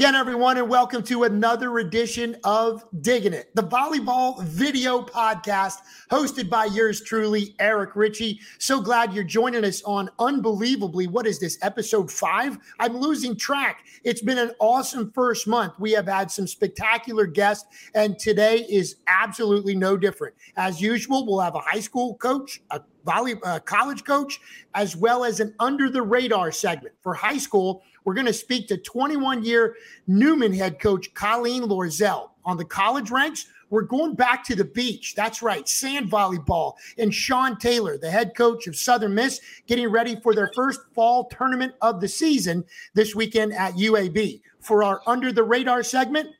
Again, everyone, and welcome to another edition of Digging It, the volleyball video podcast hosted by yours truly, Eric Richey. So glad you're joining us on unbelievably, what is this, episode five? I'm losing track. It's been an awesome first month. We have had some spectacular guests, and today is absolutely no different. As usual, we'll have a high school coach, a volley, uh, college coach, as well as an under the radar segment for high school. We're going to speak to 21 year Newman head coach Colleen Loerzel on the college ranks. We're going back to the beach. That's right, sand volleyball. And Shawn Taylor, the head coach of Southern Miss, getting ready for their first fall tournament of the season this weekend at UAB. For our under the radar segment,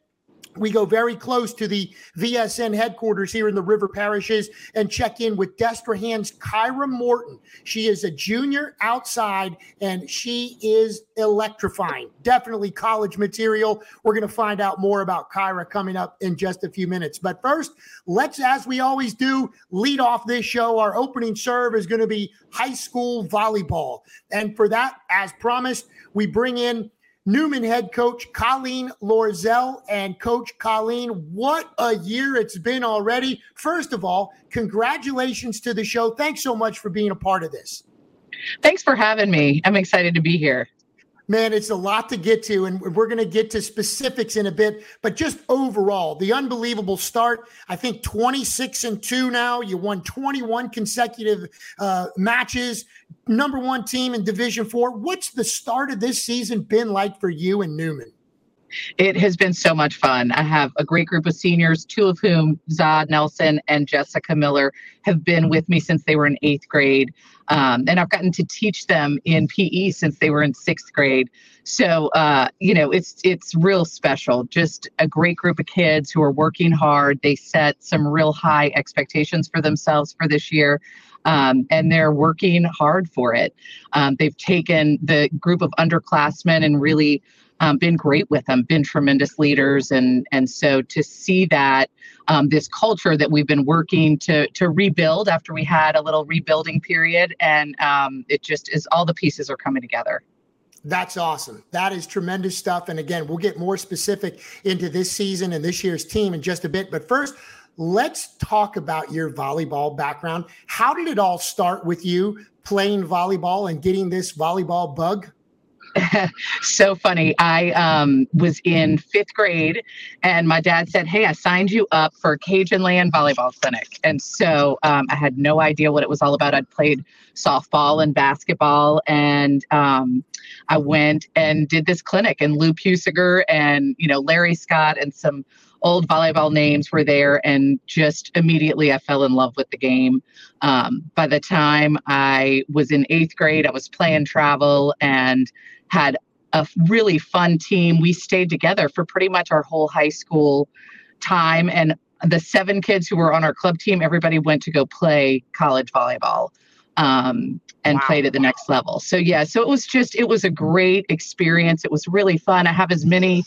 we go very close to the VSN headquarters here in the River Parishes and check in with Destrehan's Khara Morton. She is a junior outside and she is electrifying. Definitely college material. We're going to find out more about Khara coming up in just a few minutes. But first, let's, as we always do, lead off this show. Our opening serve is going to be high school volleyball. And for that, as promised, we bring in Newman head coach Colleen Loerzel. And Coach Colleen, what a year it's been already. First of all, congratulations to the show. Thanks so much for being a part of this. Thanks for having me. I'm excited to be here. Man, it's a lot to get to, and we're going to get to specifics in a bit. But just overall, the unbelievable start. I think 26 and 2 now. You won 21 consecutive uh, matches number one team in Division Four. What's the start of this season been like for you and Newman? It has been so much fun. I have a great group of seniors, two of whom, Zod Nelson and Jessica Miller, have been with me since they were in eighth grade. Um, and I've gotten to teach them in PE since they were in sixth grade. So uh, you know, it's it's real special. Just a great group of kids who are working hard. They set some real high expectations for themselves for this year um, and they're working hard for it. Um, they've taken the group of underclassmen and really um, been great with them, been tremendous leaders, and and so to see that um, this culture that we've been working to to rebuild after we had a little rebuilding period, and um, it just is all the pieces are coming together. That's awesome. That is tremendous stuff. And again, we'll get more specific into this season and this year's team in just a bit. But first, Let's talk about your volleyball background. How did it all start with you playing volleyball and getting this volleyball bug? so funny. I um, was in fifth grade, and my dad said, "Hey, I signed you up for Cajun Land Volleyball Clinic." And so um, I had no idea what it was all about. I'd played softball and basketball, and um, I went and did this clinic. And Lou Pusiger and you know Larry Scott and some old volleyball names were there, and just immediately I fell in love with the game. Um, by the time I was in eighth grade, I was playing travel and had a really fun team. We stayed together for pretty much our whole high school time. And the seven kids who were on our club team, everybody went to go play college volleyball um, and wow. played at the next level. So, yeah, so it was just, it was a great experience. It was really fun. I have as many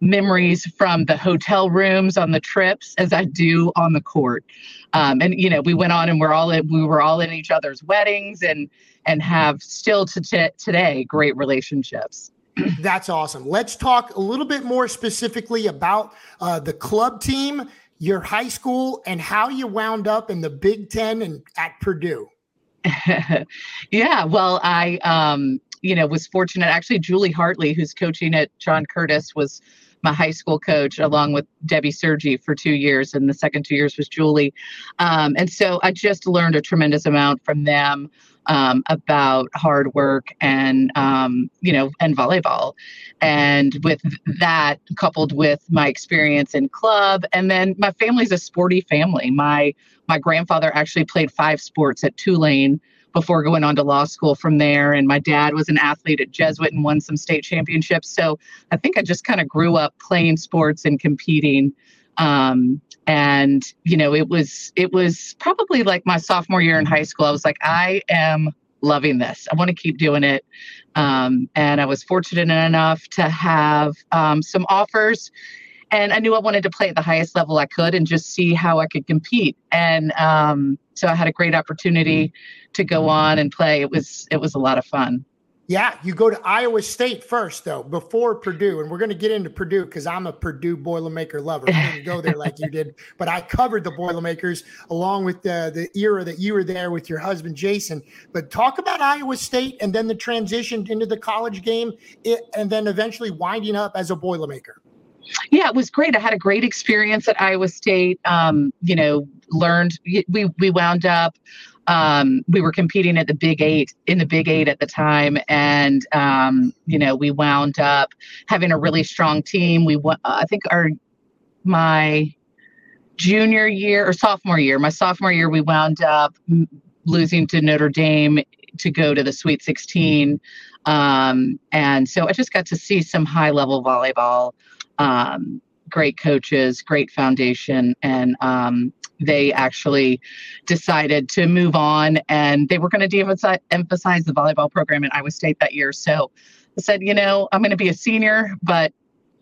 memories from the hotel rooms on the trips as I do on the court. Um, and you know, we went on and we're all in, we were all in each other's weddings and and have still to t- today great relationships. That's awesome. Let's talk a little bit more specifically about uh, the club team, your high school, and how you wound up in the Big Ten and at Purdue. yeah, well, I um, you know was fortunate. Actually, Julie Hartley, who's coaching at John Curtis, was my high school coach, along with Debbie Sergi for two years, and the second two years was Julie. Um, and so I just learned a tremendous amount from them um, about hard work and um, you know and volleyball. And with that, coupled with my experience in club, and then my family's a sporty family. My my grandfather actually played five sports at Tulane before going on to law school from there. And my dad was an athlete at Jesuit and won some state championships. So I think I just kind of grew up playing sports and competing. Um, and you know, it was it was probably like my sophomore year in high school. I was like, I am loving this. I want to keep doing it. Um, and I was fortunate enough to have um, some offers and I knew I wanted to play at the highest level I could and just see how I could compete. And um, so I had a great opportunity to go on and play. It was it was a lot of fun. Yeah, you go to Iowa State first, though, before Purdue. And we're going to get into Purdue because I'm a Purdue Boilermaker lover. I didn't go there like you did, but I covered the Boilermakers along with the, the era that you were there with your husband, Jason. But talk about Iowa State and then the transition into the college game it, and then eventually winding up as a Boilermaker. Yeah, it was great. I had a great experience at Iowa State. Um, you know, learned we we wound up um, we were competing at the Big Eight in the Big Eight at the time, and um, you know we wound up having a really strong team. We I think our my junior year or sophomore year, my sophomore year, we wound up losing to Notre Dame to go to the Sweet 16. Um, and so I just got to see some high level volleyball, um, great coaches, great foundation, and um, they actually decided to move on and they were going to de-emphasize the volleyball program at Iowa State that year. So I said, you know, I'm going to be a senior, but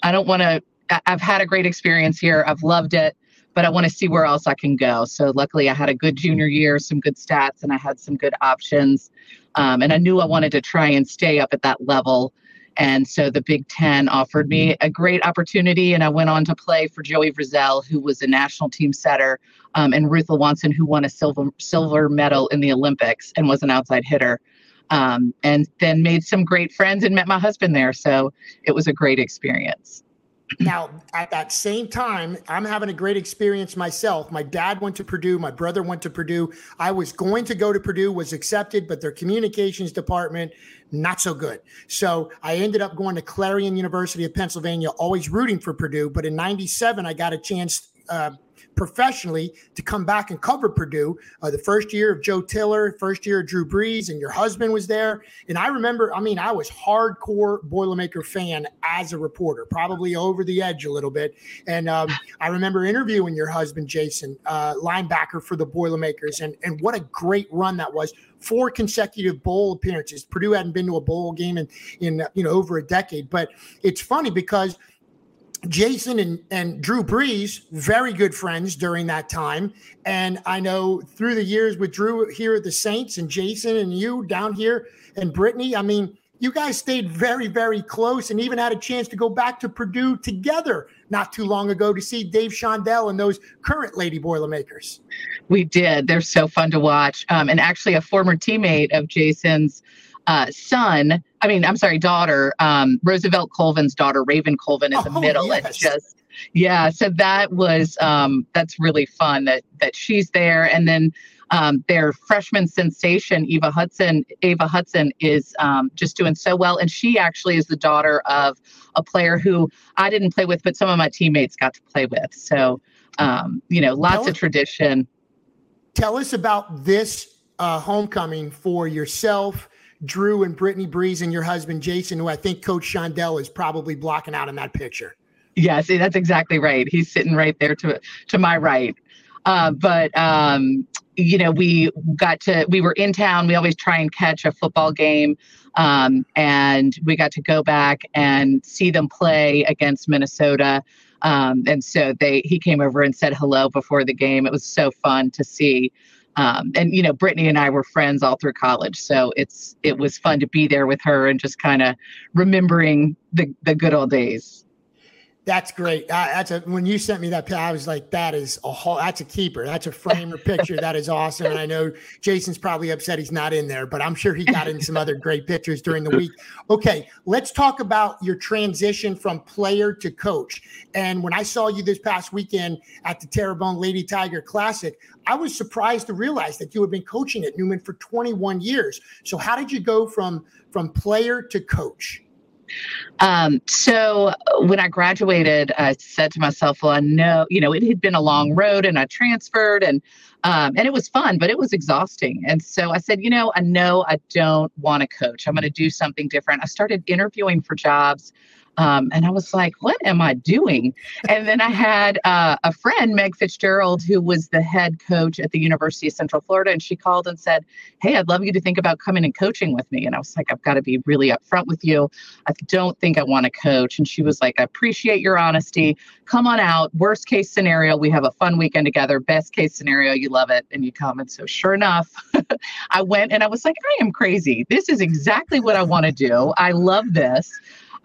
I don't want to. I've had a great experience here. I've loved it, but I want to see where else I can go. So luckily, I had a good junior year, some good stats, and I had some good options. Um, and I knew I wanted to try and stay up at that level and so the Big Ten offered me a great opportunity, and I went on to play for Joey Vrazel, who was a national team setter, um, and Ruth Lawanson, who won a silver silver medal in the Olympics and was an outside hitter. Um, and then made some great friends and met my husband there. So it was a great experience. Now, at that same time, I'm having a great experience myself. My dad went to Purdue. My brother went to Purdue. I was going to go to Purdue, was accepted, but their communications department, not so good. So I ended up going to Clarion University of Pennsylvania, always rooting for Purdue. But in 97, I got a chance uh, professionally to come back and cover Purdue. Uh, the first year of Joe Tiller, first year of Drew Brees, and your husband was there. And I remember, I mean, I was hardcore Boilermaker fan as a reporter, probably over the edge a little bit. And um, I remember interviewing your husband, Jason, uh, linebacker for the Boilermakers, and and what a great run that was. Four consecutive bowl appearances. Purdue hadn't been to a bowl game in in you know over a decade, but it's funny because – Jason and, and Drew Brees, very good friends during that time. And I know through the years with Drew here at the Saints and Jason and you down here and Brittany, I mean, you guys stayed very, very close and even had a chance to go back to Purdue together not too long ago to see Dave Shondell and those current Lady Boilermakers. We did. They're so fun to watch. Um, and actually, a former teammate of Jason's uh, son, I mean, I'm sorry, daughter, um, Roosevelt Colvin's daughter, Raven Colvin, is oh, a middle yes. and just yeah. So that was um, that's really fun that that she's there, and then um, their freshman sensation Eva Hudson. Ava Hudson is um, just doing so well, and she actually is the daughter of a player who I didn't play with, but some of my teammates got to play with. So um, you know, lots tell of tradition. Tell us about this uh, homecoming for yourself Drew and Brittany Brees and your husband Jason, who I think Coach Shondell is probably blocking out in that picture. Yes, that's exactly right. He's sitting right there to to my right. Uh, but um, you know, we got to we were in town. We always try and catch a football game, um, and we got to go back and see them play against Minnesota. Um, and so they he came over and said hello before the game. It was so fun to see. Um, and you know, Brittany and I were friends all through college, so it's it was fun to be there with her and just kind of remembering the the good old days. That's great. Uh, that's a when you sent me that, I was like, that is a whole. That's a keeper. That's a framer picture. That is awesome. And I know Jason's probably upset he's not in there, but I'm sure he got in some other great pictures during the week. Okay, let's talk about your transition from player to coach. And when I saw you this past weekend at the Terrebonne Lady Tiger Classic, I was surprised to realize that you had been coaching at Newman for 21 years. So how did you go from from player to coach? Um, so when I graduated, I said to myself, well, I know, you know, it had been a long road and I transferred and, um, and it was fun, but it was exhausting. And so I said, you know, I know I don't want to coach. I'm going to do something different. I started interviewing for jobs um, and I was like, what am I doing? And then I had uh, a friend, Meg Fitzgerald, who was the head coach at the University of Central Florida. And she called and said, Hey, I'd love you to think about coming and coaching with me. And I was like, I've got to be really upfront with you. I don't think I want to coach. And she was like, I appreciate your honesty. Come on out. Worst case scenario, we have a fun weekend together. Best case scenario, you love it and you come. And so, sure enough, I went and I was like, I am crazy. This is exactly what I want to do. I love this.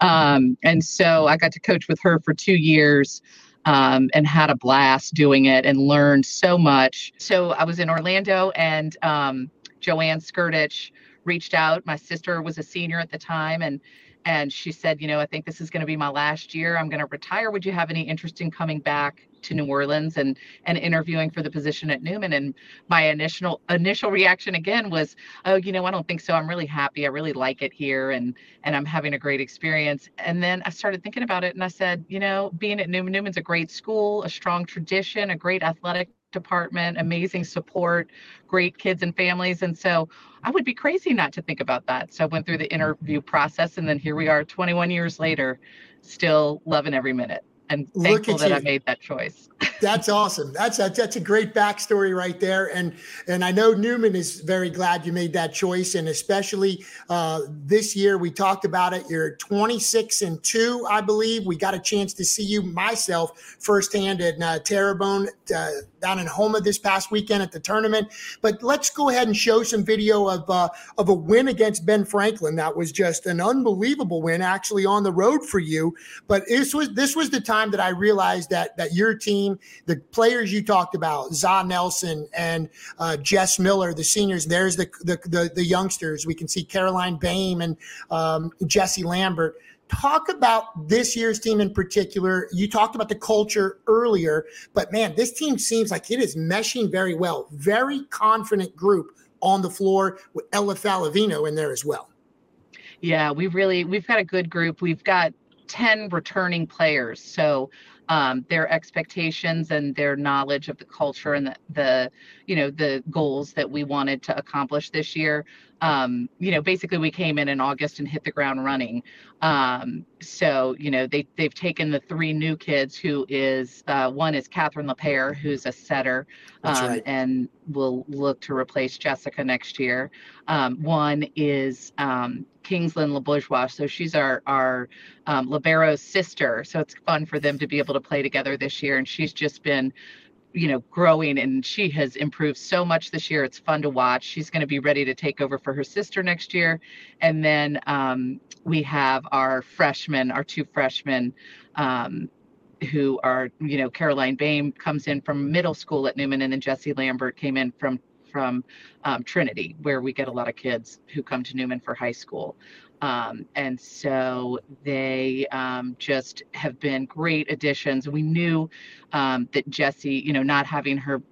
Um, and so I got to coach with her for two years um, and had a blast doing it and learned so much. So I was in Orlando and um, Joanne Skurdich reached out. My sister was a senior at the time and and she said, you know, I think this is going to be my last year. I'm going to retire. Would you have any interest in coming back to New Orleans and and interviewing for the position at Newman? And my initial initial reaction again was, oh, you know, I don't think so. I'm really happy. I really like it here, and and I'm having a great experience. And then I started thinking about it, and I said, you know, being at Newman, Newman's a great school, a strong tradition, a great athletic department, amazing support, great kids and families. And so I would be crazy not to think about that. So I went through the interview process and then here we are 21 years later, still loving every minute and thankful that you. I made that choice. that's awesome. That's a, that's a great backstory right there. And and I know Newman is very glad you made that choice. And especially uh, this year, we talked about it. You're 26 and two, I believe. We got a chance to see you myself firsthand at uh, Terrebonne uh, down in Houma this past weekend at the tournament. But let's go ahead and show some video of uh, of a win against Ben Franklin. That was just an unbelievable win, actually on the road for you. But this was this was the time that I realized that that your team the players you talked about, Za Nelson and uh, Jess Miller, the seniors. There's the, the, the the youngsters. We can see Caroline Bame and um, Jesse Lambert. Talk about this year's team in particular. You talked about the culture earlier, but man, this team seems like it is meshing very well. Very confident group on the floor with Ella Falavino in there as well. Yeah, we really we've got a good group. We've got 10 returning players. So um, their expectations and their knowledge of the culture and the, the you know the goals that we wanted to accomplish this year um, you know basically we came in in august and hit the ground running um, so you know they, they've taken the three new kids who is uh, one is catherine lepere who's a setter um, right. and will look to replace jessica next year um, one is um, Kingslyn LeBourgeois. So she's our our um, libero's sister. So it's fun for them to be able to play together this year. And she's just been, you know, growing and she has improved so much this year. It's fun to watch. She's going to be ready to take over for her sister next year. And then um, we have our freshmen, our two freshmen. Um, who are, you know, Caroline Bame comes in from middle school at Newman, and then Jesse Lambert came in from from um, Trinity, where we get a lot of kids who come to Newman for high school. Um, and so they um, just have been great additions. We knew um, that Jesse, you know, not having her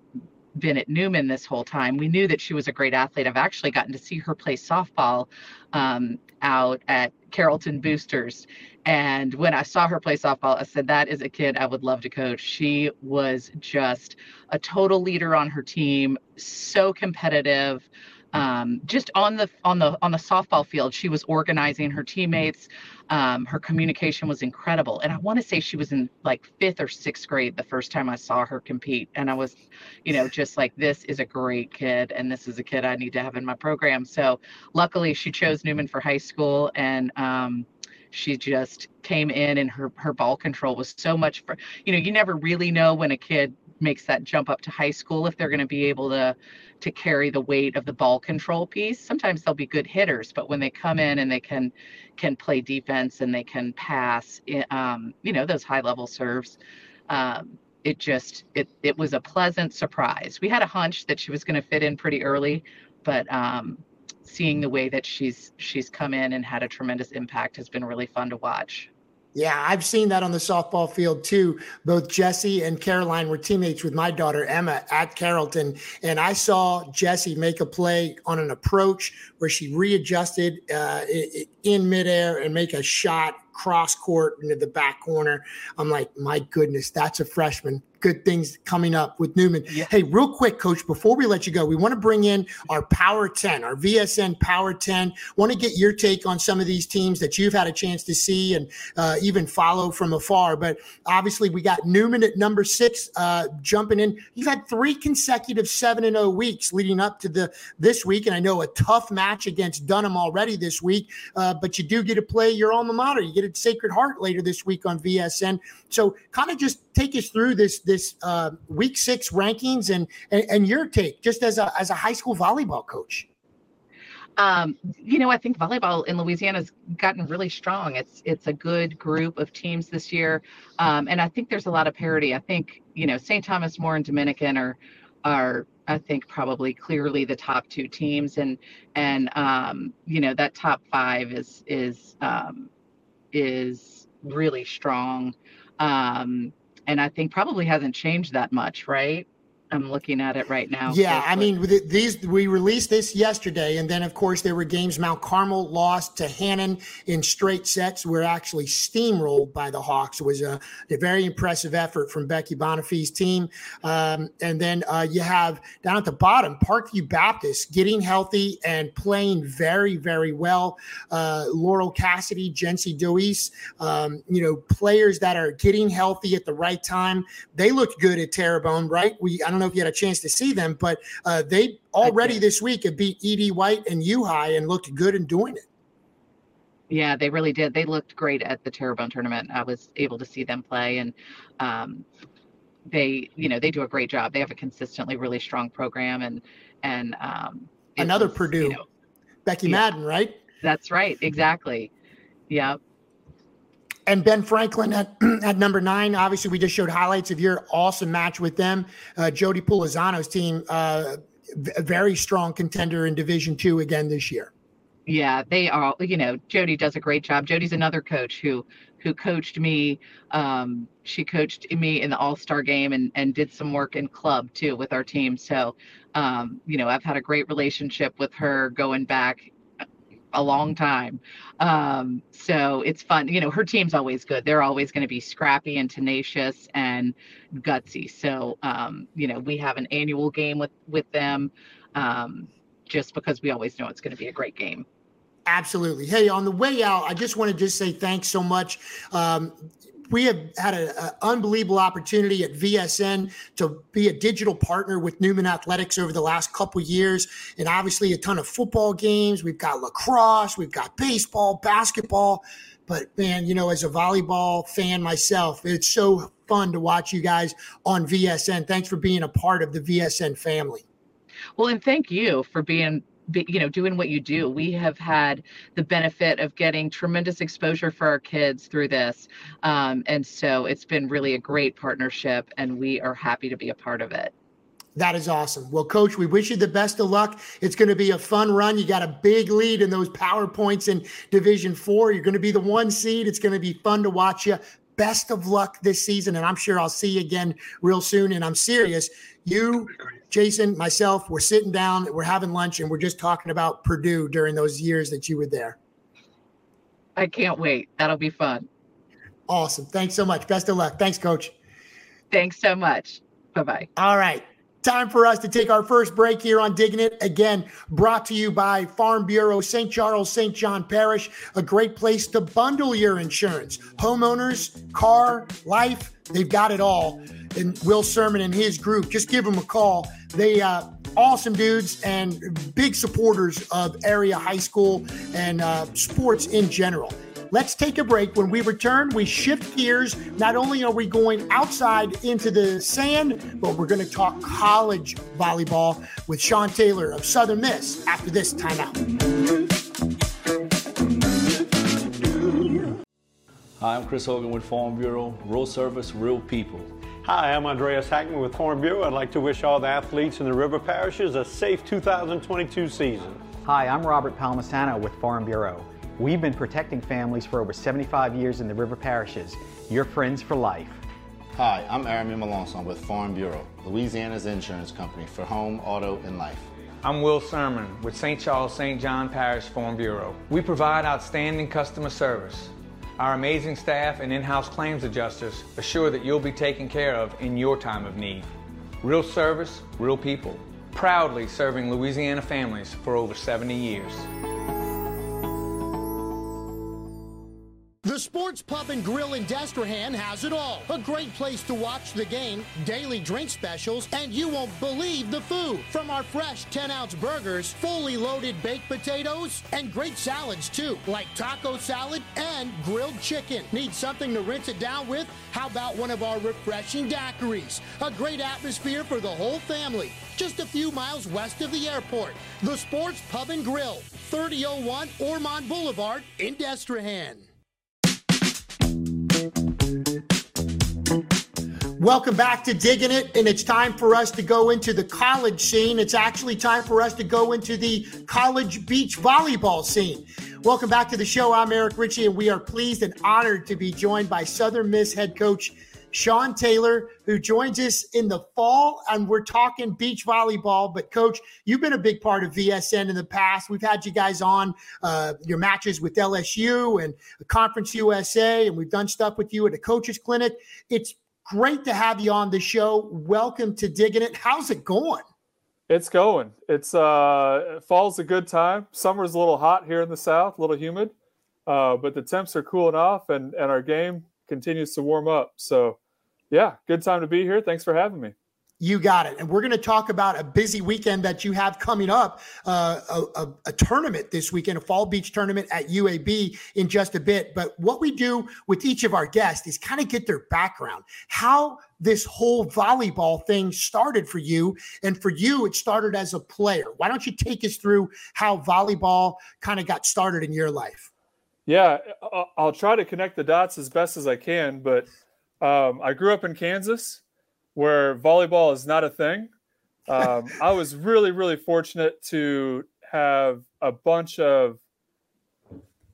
been at Newman this whole time, we knew that she was a great athlete. I've actually gotten to see her play softball um, out at Carrollton Boosters. And when I saw her play softball, I said, that is a kid I would love to coach. She was just a total leader on her team, so competitive um, just on the on the on the softball field she was organizing her teammates. Um, her communication was incredible. And i want to say she was in like fifth or sixth grade the first time i saw her compete. And i was you know just like this is a great kid and this is a kid i need to have in my program. So luckily she chose newman for high school and um, she just came in and her her ball control was so much for you know you never really know when a kid makes that jump up to high school if they're going to be able to to carry the weight of the ball control piece. Sometimes they'll be good hitters, but when they come in and they can can play defense and they can pass, um, you know, those high level serves. Um, it just it it was a pleasant surprise. We had a hunch that she was going to fit in pretty early, but um, seeing the way that she's she's come in and had a tremendous impact has been really fun to watch. Yeah, I've seen that on the softball field too. Both Jesse and Caroline were teammates with my daughter Emma at Carrollton. And I saw Jesse make a play on an approach where she readjusted uh, in midair and make a shot cross court into the back corner. I'm like, my goodness, that's a freshman good things coming up with Newman. Yeah. Hey, real quick, coach, before we let you go, we want to bring in our Power 10, our VSN Power 10. Want to get your take on some of these teams that you've had a chance to see and uh, even follow from afar. But obviously, we got Newman at number six, uh, jumping in. You've had three consecutive seven and zero oh weeks leading up to the this week, and I know a tough match against Dunham already this week. Uh, but you do get to play your alma mater. You get at Sacred Heart later this week on VSN. So, kind of just take us through this this uh, week six rankings and, and and your take just as a as a high school volleyball coach. Um, you know, I think volleyball in Louisiana has gotten really strong. It's it's a good group of teams this year, um, and I think there's a lot of parity. I think you know St. Thomas More and Dominican are are I think probably clearly the top two teams, and and um, you know that top five is is um, is really strong, um, and I think probably hasn't changed that much, right? I'm looking at it right now. Yeah, I mean, these we released this yesterday, and then of course there were games. Mount Carmel lost to Hannan in straight sets. We're actually steamrolled by the Hawks. It was a, a very impressive effort from Becky Bonifay's team. Um, and then uh, you have down at the bottom Parkview Baptist getting healthy and playing very, very well. Uh, Laurel Cassidy, Jency Deweese, um, you know, players that are getting healthy at the right time. They looked good at Terrebonne, right? We I don't don't know if you had a chance to see them, but uh, they already this week have beat E.D. White and High and looked good in doing it. Yeah, they really did. They looked great at the Terrebonne tournament. I was able to see them play, and um, they, you know, they do a great job. They have a consistently really strong program, and and um, another was, Purdue, you know, Becky yeah, Madden, right? That's right, exactly. Yeah, and Ben Franklin at, at number nine. Obviously, we just showed highlights of your awesome match with them. Uh, Jody Pulizano's team, uh, a very strong contender in Division Two again this year. Yeah, they are. You know, Jody does a great job. Jody's another coach who who coached me. Um, she coached me in the All Star game and and did some work in club too with our team. So, um, you know, I've had a great relationship with her going back a long time. Um, so it's fun. You know, her team's always good. They're always going to be scrappy and tenacious and gutsy. So, um, you know, we have an annual game with with them, um, just because we always know it's going to be a great game. Absolutely. Hey, on the way out, I just want to just say thanks so much. Um, we have had an unbelievable opportunity at VSN to be a digital partner with Newman Athletics over the last couple years, and obviously a ton of football games. We've got lacrosse, we've got baseball, basketball. But man, you know, as a volleyball fan myself, it's so fun to watch you guys on VSN. Thanks for being a part of the VSN family. Well, and thank you for being you know doing what you do we have had the benefit of getting tremendous exposure for our kids through this um, and so it's been really a great partnership and we are happy to be a part of it that is awesome. Well, coach, we wish you the best of luck. It's going to be a fun run. You got a big lead in those power points in Division Four. You're going to be the one seed. It's going to be fun to watch you. Best of luck this season, and I'm sure I'll see you again real soon. And I'm serious. You, Jason, myself, we're sitting down, we're having lunch, and we're just talking about Purdue during those years that you were there. I can't wait. That'll be fun. Awesome. Thanks so much. Best of luck. Thanks, coach. Thanks so much. Bye bye. All right. Time for us to take our first break here on Digging It. Again, brought to you by Farm Bureau, St. Charles, St. John Parish, a great place to bundle your insurance. Homeowners, car, life, they've got it all and Will Sermon and his group. Just give them a call. They uh, awesome dudes and big supporters of area high school and uh, sports in general. Let's take a break. When we return, we shift gears. Not only are we going outside into the sand, but we're going to talk college volleyball with Shawn Taylor of Southern Miss after this timeout. Hi, I'm Chris Hogan with Farm Bureau. Real service, real people. Hi, I'm Andreas Hackman with Farm Bureau. I'd like to wish all the athletes in the river parishes a safe 2022 season. Hi, I'm Robert Palmisano with Farm Bureau. We've been protecting families for over 75 years in the river parishes. Your friends for life. Hi, I'm Aramin Melanson with Farm Bureau, Louisiana's insurance company for home, auto, and life. I'm Will Sermon with St. Charles St. John Parish Farm Bureau. We provide outstanding customer service. Our amazing staff and in-house claims adjusters assure that you'll be taken care of in your time of need. Real service, real people. Proudly serving Louisiana families for over 70 years. The Sports Pub and Grill in Destrehan has it all. A great place to watch the game, daily drink specials, and you won't believe the food. From our fresh 10 ounce burgers, fully loaded baked potatoes, and great salads too, like taco salad and grilled chicken. Need something to rinse it down with? How about one of our refreshing daiquiris? A great atmosphere for the whole family. Just a few miles west of the airport. The Sports Pub and Grill, 3001 Ormond Boulevard in Destrehan. Welcome back to Digging It, and it's time for us to go into the college scene. It's actually time for us to go into the college beach volleyball scene. Welcome back to the show. I'm Eric Richey, and we are pleased and honored to be joined by Southern Miss head coach Shawn Taylor, who joins us in the fall. And we're talking beach volleyball. But, coach, you've been a big part of VSN in the past. We've had you guys on uh, your matches with LSU and Conference USA, and we've done stuff with you at a coaches clinic. It's great to have you on the show. Welcome to Digging It. How's it going? It's going. It's uh fall's a good time. Summer's a little hot here in the south, a little humid. Uh, but the temps are cooling off and and our game continues to warm up. So, yeah, good time to be here. Thanks for having me. You got it. And we're going to talk about a busy weekend that you have coming up, uh, a, a, a, tournament this weekend, a fall beach tournament at UAB in just a bit. But what we do with each of our guests is kind of get their background, how this whole volleyball thing started for you. And for you, it started as a player. Why don't you take us through how volleyball kind of got started in your life? Yeah, I'll try to connect the dots as best as I can. But um, I grew up in Kansas where volleyball is not a thing. Um, I was really, really fortunate to have a bunch of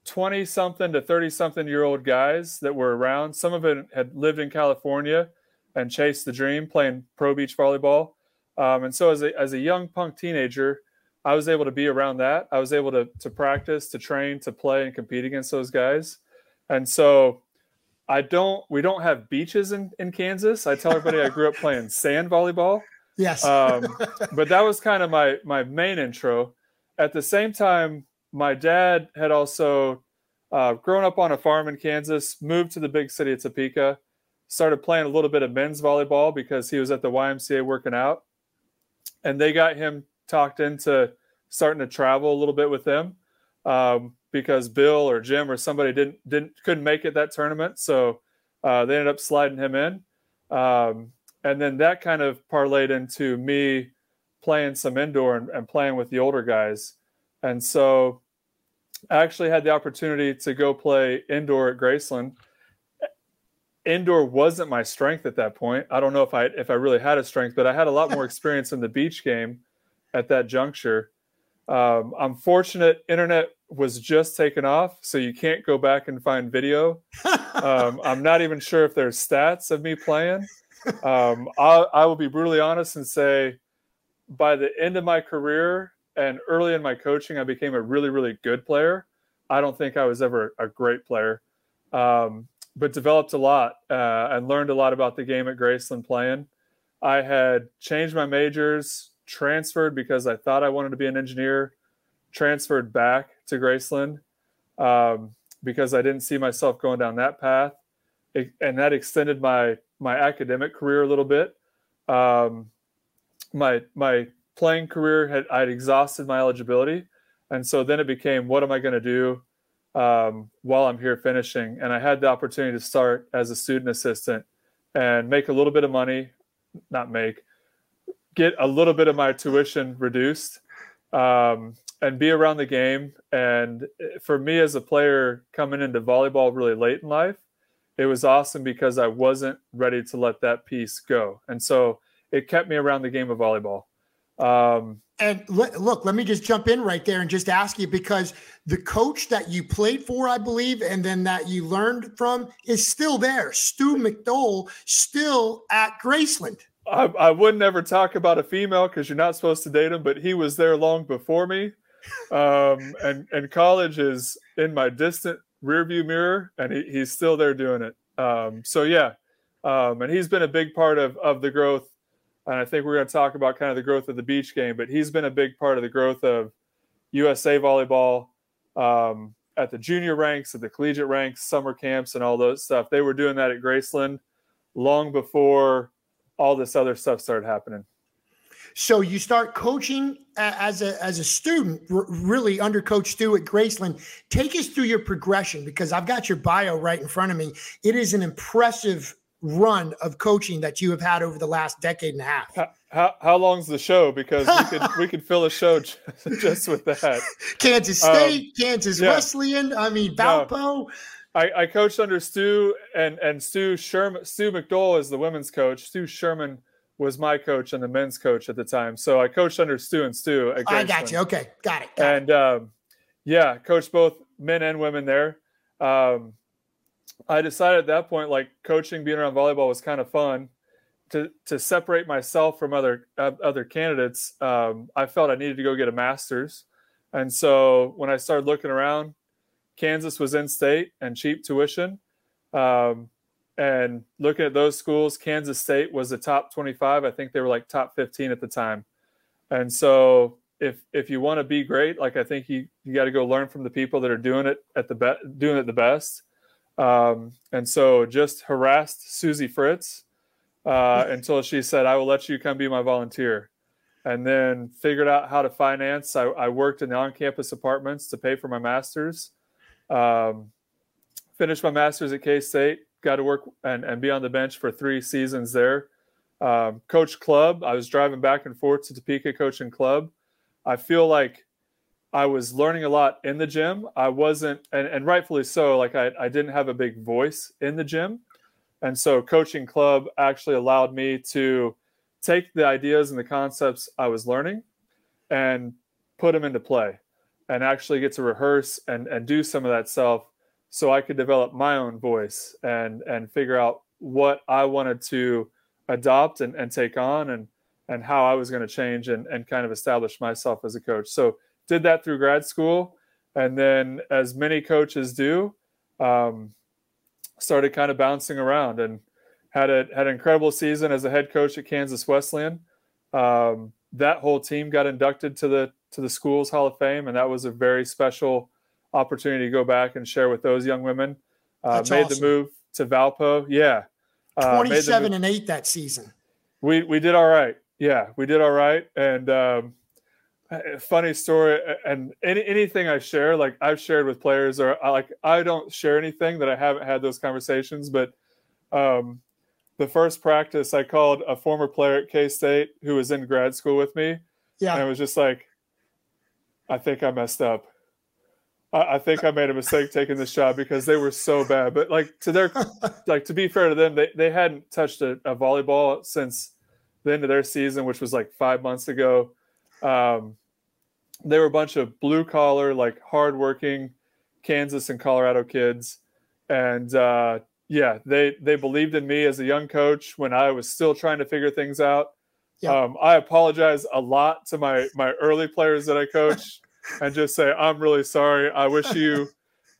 20 something to 30 something year old guys that were around. Some of it had lived in California and chased the dream playing pro beach volleyball. Um, and so as a, as a young punk teenager, I was able to be around that. I was able to, to practice, to train, to play and compete against those guys. And so I don't. We don't have beaches in in Kansas. I tell everybody I grew up playing sand volleyball. Yes. um, but that was kind of my my main intro. At the same time, my dad had also uh, grown up on a farm in Kansas, moved to the big city of Topeka, started playing a little bit of men's volleyball because he was at the YMCA working out, and they got him talked into starting to travel a little bit with them. Um, because Bill or Jim or somebody didn't didn't couldn't make it that tournament, so uh, they ended up sliding him in, um, and then that kind of parlayed into me playing some indoor and, and playing with the older guys, and so I actually had the opportunity to go play indoor at Graceland. Indoor wasn't my strength at that point. I don't know if I if I really had a strength, but I had a lot more experience in the beach game at that juncture. Um, I'm fortunate internet was just taken off, so you can't go back and find video. um, I'm not even sure if there's stats of me playing. Um, I, I will be brutally honest and say, by the end of my career and early in my coaching, I became a really, really good player. I don't think I was ever a great player, um, but developed a lot uh, and learned a lot about the game at Graceland playing. I had changed my majors, transferred because I thought I wanted to be an engineer, transferred back to Graceland um, because I didn't see myself going down that path, it, and that extended my my academic career a little bit. Um, my my playing career had I'd exhausted my eligibility, and so then it became what am I going to do um, while I'm here finishing? And I had the opportunity to start as a student assistant and make a little bit of money, not make, get a little bit of my tuition reduced um, and be around the game. And for me as a player coming into volleyball really late in life, it was awesome because I wasn't ready to let that piece go. And so it kept me around the game of volleyball. Um, and look, let me just jump in right there and just ask you because the coach that you played for, I believe, and then that you learned from is still there. Stu McDowell, still at Graceland. I, I would never talk about a female because you're not supposed to date him, but he was there long before me. Um, and and college is in my distant rearview mirror, and he, he's still there doing it. Um, so yeah, um, and he's been a big part of of the growth. And I think we're going to talk about kind of the growth of the beach game, but he's been a big part of the growth of USA volleyball. Um, at the junior ranks, at the collegiate ranks, summer camps, and all those stuff. They were doing that at Graceland long before all this other stuff started happening. So you start coaching as a as a student, really under Coach Stu at Graceland. Take us through your progression because I've got your bio right in front of me. It is an impressive run of coaching that you have had over the last decade and a half. How, how, how long's the show? Because we could we could fill a show just, just with that. Kansas um, State, um, Kansas yeah. Wesleyan. I mean Valpo. I, I coached under Stu and and Stu Sherman. Stu McDole is the women's coach. Stu Sherman was my coach and the men's coach at the time. So I coached under Stu and Stu. I got you. Okay, got it. Got and um, yeah, coached both men and women there. Um, I decided at that point, like coaching, being around volleyball was kind of fun. To to separate myself from other uh, other candidates, um, I felt I needed to go get a master's. And so when I started looking around, Kansas was in state and cheap tuition. Um, and looking at those schools, Kansas State was the top 25. I think they were like top 15 at the time. And so if if you want to be great, like I think you you got to go learn from the people that are doing it at the be- doing it the best. Um, and so just harassed Susie Fritz uh, until she said, "I will let you come be my volunteer." And then figured out how to finance. I, I worked in the on-campus apartments to pay for my master's. Um, finished my master's at K State got to work and, and be on the bench for three seasons there. Um, coach club, I was driving back and forth to Topeka coaching club. I feel like I was learning a lot in the gym. I wasn't, and, and rightfully so, like I, I didn't have a big voice in the gym. And so coaching club actually allowed me to take the ideas and the concepts I was learning and put them into play and actually get to rehearse and, and do some of that stuff so I could develop my own voice and and figure out what I wanted to adopt and, and take on and and how I was going to change and, and kind of establish myself as a coach. So did that through grad school. And then as many coaches do, um, started kind of bouncing around and had a had an incredible season as a head coach at Kansas Wesleyan. Um, that whole team got inducted to the to the school's Hall of Fame, and that was a very special opportunity to go back and share with those young women. Uh, made awesome. the move to Valpo. Yeah. Uh, 27 and 8 that season. We we did all right. Yeah, we did all right. And um, funny story and any, anything I share, like I've shared with players or I, like I don't share anything that I haven't had those conversations, but um, the first practice I called a former player at K-State who was in grad school with me. Yeah. And it was just like, I think I messed up I, I think I made a mistake taking this job because they were so bad. But like to their, like to be fair to them, they, they hadn't touched a, a volleyball since the end of their season, which was like five months ago. Um, they were a bunch of blue collar, like hardworking Kansas and Colorado kids, and uh, yeah, they they believed in me as a young coach when I was still trying to figure things out. Yeah. Um, I apologize a lot to my my early players that I coach and just say, I'm really sorry. I wish you,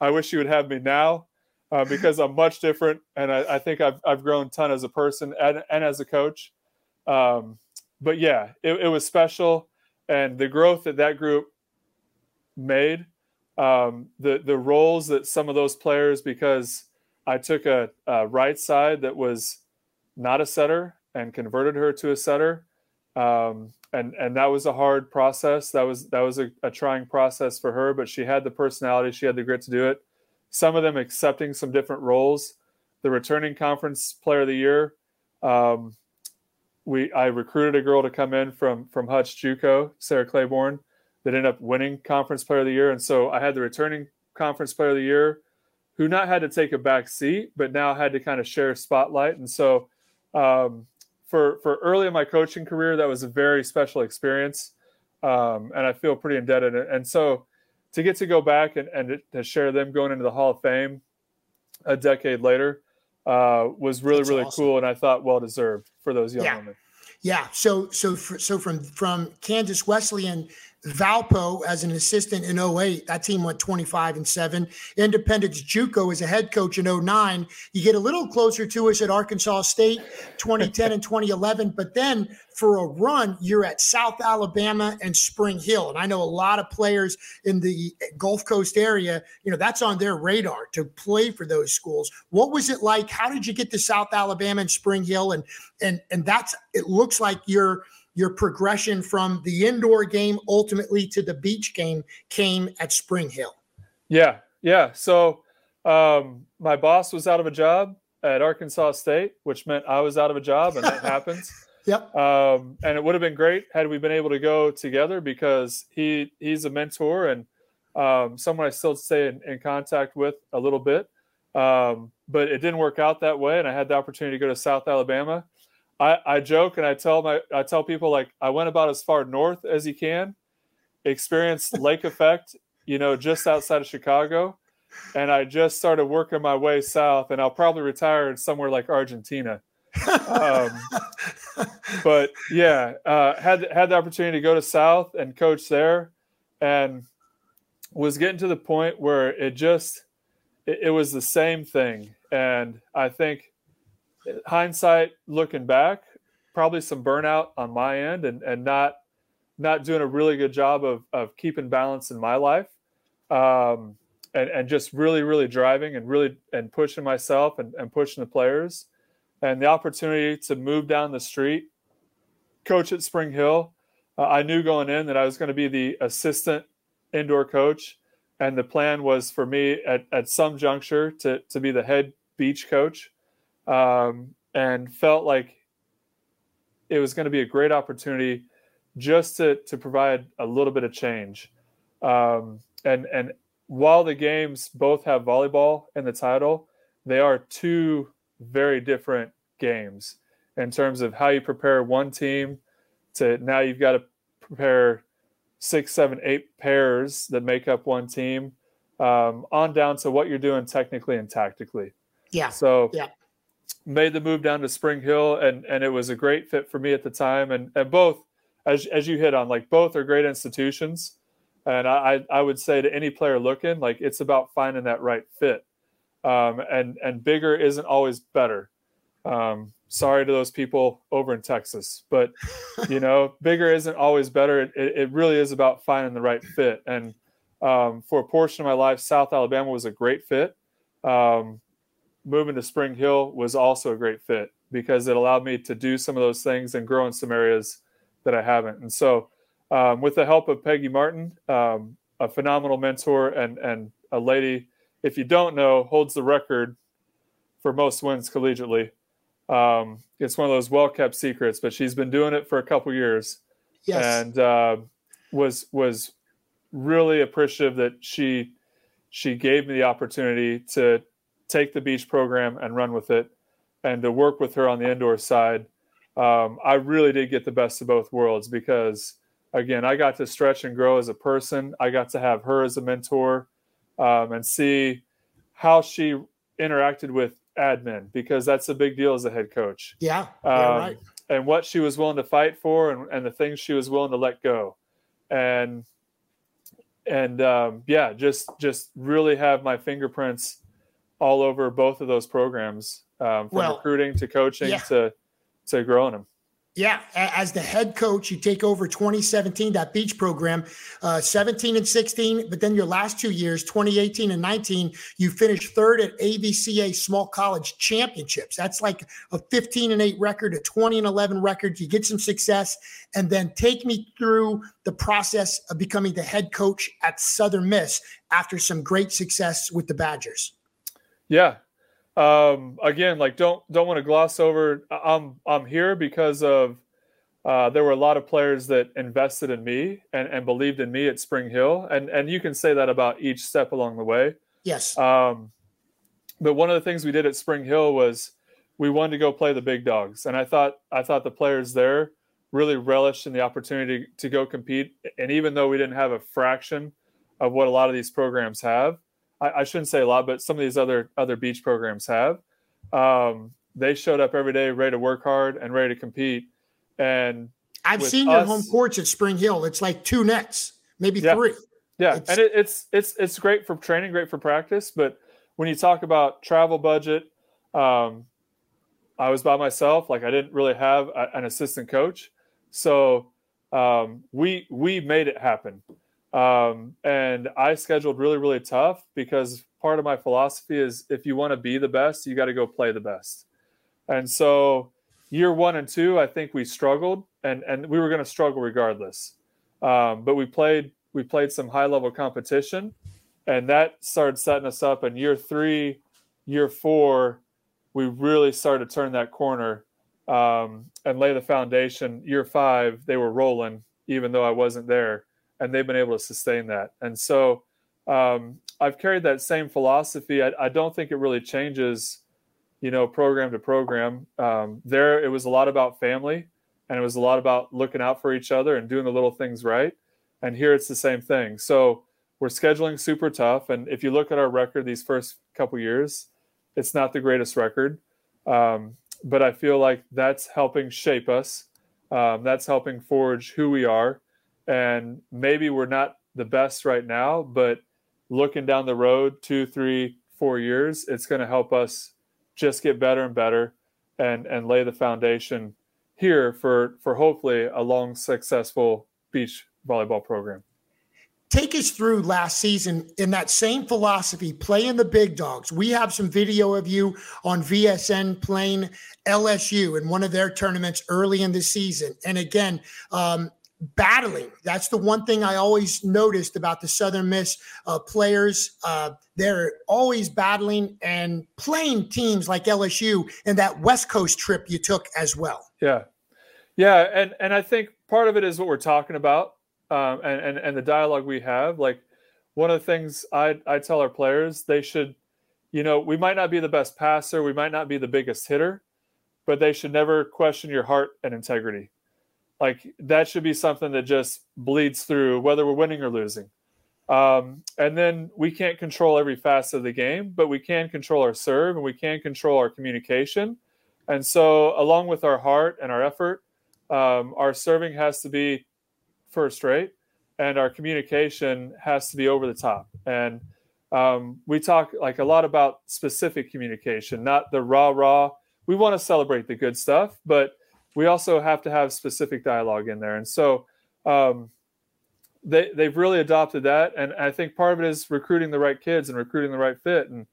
I wish you would have me now uh, because I'm much different. And I, I, think I've, I've grown a ton as a person and, and as a coach. Um, but yeah, it, it, was special. And the growth that that group made, um, the, the roles that some of those players, because I took a, a right side that was not a setter and converted her to a setter. Um, and and that was a hard process. That was that was a, a, trying process for her, but she had the personality, she had the grit to do it. Some of them accepting some different roles. The returning conference player of the year, um, we I recruited a girl to come in from from Hutch JUCO, Sarah Claiborne, that ended up winning conference player of the year, and so I had the returning conference player of the year, who not had to take a back seat, but now had to kind of share spotlight, and so. Um, for for early in my coaching career, that was a very special experience, um, and I feel pretty indebted. And so, to get to go back and, and to share them going into the Hall of Fame a decade later uh, was really That's really awesome. cool, and I thought well deserved for those young yeah. women. Yeah. So so for, so from from Kansas Wesleyan Valpo as an assistant in 08. That team went 25 and 7. Independence Juco as a head coach in 09. You get a little closer to us at Arkansas State 2010 and 2011. But then for a run, you're at South Alabama and Spring Hill. And I know a lot of players in the Gulf Coast area, you know, that's on their radar to play for those schools. What was it like? How did you get to South Alabama and Spring Hill? And and and that's it looks like you're your progression from the indoor game ultimately to the beach game came at Spring Hill. Yeah, yeah. So um, my boss was out of a job at Arkansas State, which meant I was out of a job, and that happens. Yep. Um, and it would have been great had we been able to go together because he he's a mentor and um, someone I still stay in, in, contact with a little bit. Um, but it didn't work out that way, and I had the opportunity to go to South Alabama I, I joke and I tell my I tell people like I went about as far north as you can, experienced lake effect, you know, just outside of Chicago, and I just started working my way south, and I'll probably retire somewhere like Argentina. um, but yeah, uh, had had the opportunity to go to South and coach there, and was getting to the point where it just it, it was the same thing, and I think hindsight looking back, probably some burnout on my end and, and not not doing a really good job of, of keeping balance in my life. Um, and, and just really, really driving and really and pushing myself and, and pushing the players. And the opportunity to move down the street, coach at Spring Hill. Uh, I knew going in that I was going to be the assistant indoor coach. And the plan was for me at, at some juncture to, to be the head beach coach um, and felt like it was going to be a great opportunity just to to provide a little bit of change. Um, and and while the games both have volleyball in the title, they are two very different games in terms of how you prepare one team to now you've got to prepare six, seven, eight pairs that make up one team, um, on down to what you're doing technically and tactically. Yeah. So yeah made the move down to Spring Hill, and and it was a great fit for me at the time. And and both, as as you hit on, like both are great institutions. And I I would say to any player looking, like it's about finding that right fit. Um, and and bigger isn't always better. Um, sorry to those people over in Texas, but you know, bigger isn't always better. It, it really is about finding the right fit. And um, for a portion of my life, South Alabama was a great fit. Um, moving to Spring Hill was also a great fit because it allowed me to do some of those things and grow in some areas that I haven't. And so, um, with the help of Peggy Martin, um, a phenomenal mentor and and a lady, if you don't know, holds the record for most wins collegiately. Um, it's one of those well kept secrets, but she's been doing it for a couple years, yes. and uh, was was really appreciative that she she gave me the opportunity to take the beach program and run with it and to work with her on the indoor side um, i really did get the best of both worlds because again i got to stretch and grow as a person. I got to have her as a mentor um, and see how she interacted with admin because that's a big deal as a head coach. Yeah, yeah um, right. and what she was willing to fight for and, and the things she was willing to let go. And and um, yeah just just really have my fingerprints all over both of those programs, um, from well, recruiting to coaching yeah. to to growing them. Yeah, as the head coach, you take over 2017 that beach program, uh, 17 and 16. But then your last two years, 2018 and 19, you finished third at AVCA Small College Championships. That's like a 15 and 8 record, a 20 and 11 record. You get some success, and then take me through the process of becoming the head coach at Southern Miss after some great success with the Badgers. Yeah. Um, again, like don't don't want to gloss over. I'm I'm here because of uh, there were a lot of players that invested in me and, and believed in me at Spring Hill, and and you can say that about each step along the way. Yes. Um, but one of the things we did at Spring Hill was we wanted to go play the big dogs, and I thought I thought the players there really relished in the opportunity to go compete. And even though we didn't have a fraction of what a lot of these programs have, I, I, shouldn't say a lot, but some of these other other beach programs have. Um, they showed up every day, ready to work hard and ready to compete. And I've seen us, your home courts at Spring Hill. It's like two nets. maybe yeah. three. Yeah, it's, and it, it's it's it's great for training, great for practice. But when you talk about travel budget, um, I was by myself. Like I didn't really have a, an assistant coach, so um, we we made it happen. Um, and I scheduled really really tough because part of my philosophy is if you want to be the best, you got to go play the best. And so year one and two, I think we struggled, and and we were going to struggle regardless. Um, but we played we played some high level competition, and that started setting us up. In year three, year four, we really started to turn that corner um, and lay the foundation. Year five, they were rolling, even though I wasn't there, and they've been able to sustain that. And so um, I've carried that same philosophy. I, I, don't think it really changes, you know, program to program. Um, there, it was a lot about family, and it was a lot about looking out for each other and doing the little things right. And here it's the same thing. So we're scheduling super tough. And if you look at our record these first couple years, it's not the greatest record. Um, but I feel like that's helping shape us. Um, that's helping forge who we are. And maybe we're not the best right now, but looking down the road two, three, four years, it's going to help us just get better and better and, and lay the foundation here for, for hopefully a long, successful beach volleyball program. Take us through last season in that same philosophy, playing the big dogs. We have some video of you on VSN playing LSU in one of their tournaments early in the season. And again, um, battling. That's the one thing I always noticed about the Southern Miss uh, players. Uh, they're always battling and playing teams like LSU and that West Coast trip you took as well. Yeah. Yeah. And, and I think part of it is what we're talking about um, and, and and the dialogue we have. Like one of the things I I tell our players, they should, you know, we might not be the best passer, we might not be the biggest hitter, but they should never question your heart and integrity. Like that should be something that just bleeds through whether we're winning or losing. Um, and then we can't control every facet of the game, but we can control our serve and we can control our communication. And so, along with our heart and our effort, um, our serving has to be first rate, and our communication has to be over the top. And um, we talk like a lot about specific communication, not the raw raw. We want to celebrate the good stuff, but we also have to have specific dialogue in there. And so um, they they've really adopted that, and I think part of it is recruiting the right kids and recruiting the right fit. And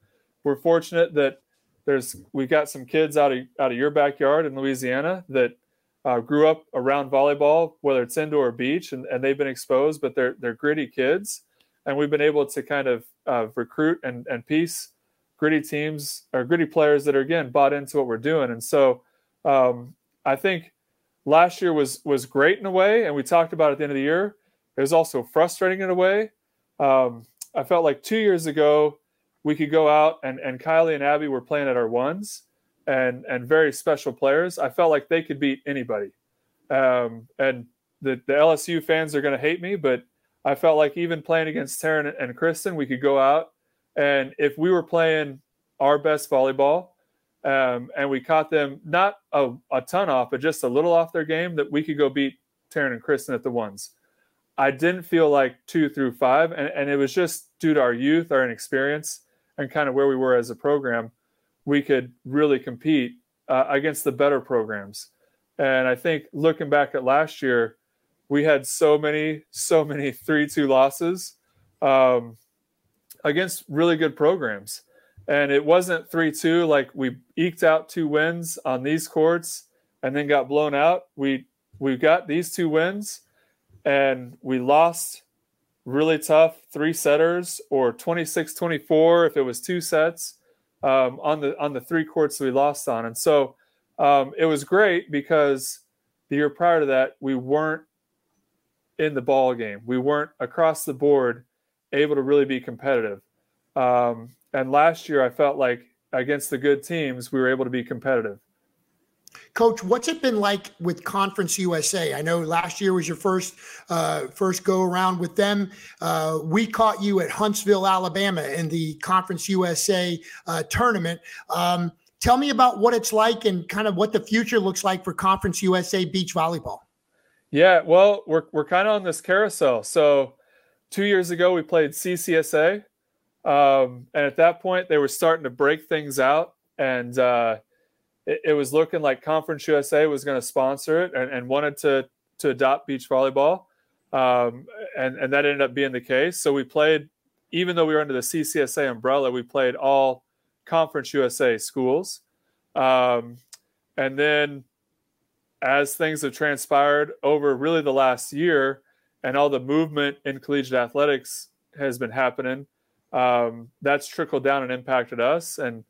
we're fortunate that there's we've got some kids out of out of your backyard in Louisiana that uh, grew up around volleyball, whether it's indoor or beach, and, and they've been exposed, but they're they're gritty kids, and we've been able to kind of uh, recruit and and piece gritty teams or gritty players that are again bought into what we're doing. And so um, I think last year was was great in a way, and we talked about at the end of the year. It was also frustrating in a way. Um, I felt like two years ago we could go out and and Kylie and Abby were playing at our ones and and very special players. I felt like they could beat anybody. Um, and the, the LSU fans are going to hate me, but I felt like even playing against Taryn and Kristen, we could go out and if we were playing our best volleyball um, and we caught them not a, a ton off, but just a little off their game, that we could go beat Taryn and Kristen at the ones. I didn't feel like two through five, and, and it was just due to our youth, our inexperience, and kind of where we were as a program we could really compete uh, against the better programs. And I think looking back at last year, we had so many, so many 3 2 losses um, against really good programs. And it wasn't 3 2 like we eked out two wins on these courts and then got blown out. We, we got these two wins and we lost really tough three setters or 26 24 if it was two sets um, on the on the three courts that we lost on, and so um, it was great because the year prior to that we weren't in the ball game. We weren't across the board able to really be competitive. Um, and last year, I felt like against the good teams, we were able to be competitive. Coach, what's it been like with Conference USA? I know last year was your first uh, first go around with them. Uh, we caught you at Huntsville, Alabama, in the Conference USA uh, tournament. Um, tell me about what it's like and kind of what the future looks like for Conference USA beach volleyball. Yeah, well, we're we're kind of on this carousel. So two years ago, we played CCSA. Um, and at that point, they were starting to break things out. And uh, it, it, was looking like Conference USA was going to sponsor it and, and, wanted to, to adopt beach volleyball. Um, and, and that ended up being the case. So we played, even though we were under the CCSA umbrella, we played all Conference USA schools. Um, and then as things have transpired over really the last year and all the movement in collegiate athletics has been happening, um, that's trickled down and impacted us. And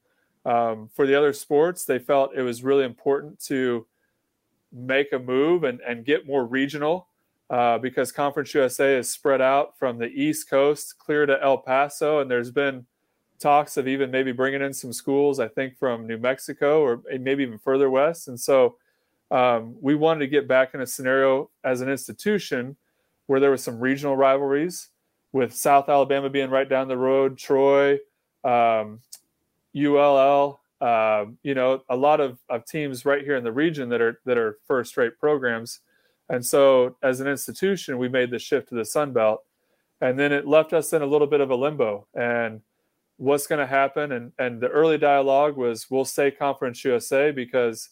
um, for the other sports, they felt it was really important to make a move and, and get more regional uh, because Conference USA is spread out from the East Coast clear to El Paso. And there's been talks of even maybe bringing in some schools, I think, from New Mexico or maybe even further west. And so um, we wanted to get back in a scenario as an institution where there was some regional rivalries with South Alabama being right down the road, Troy, um, ULL, uh, you know, a lot of, of teams right here in the region that are that are first rate programs. And so as an institution, we made the shift to the Sun Belt. And then it left us in a little bit of a limbo. And what's going to happen. And, and the early dialogue was we'll stay Conference USA because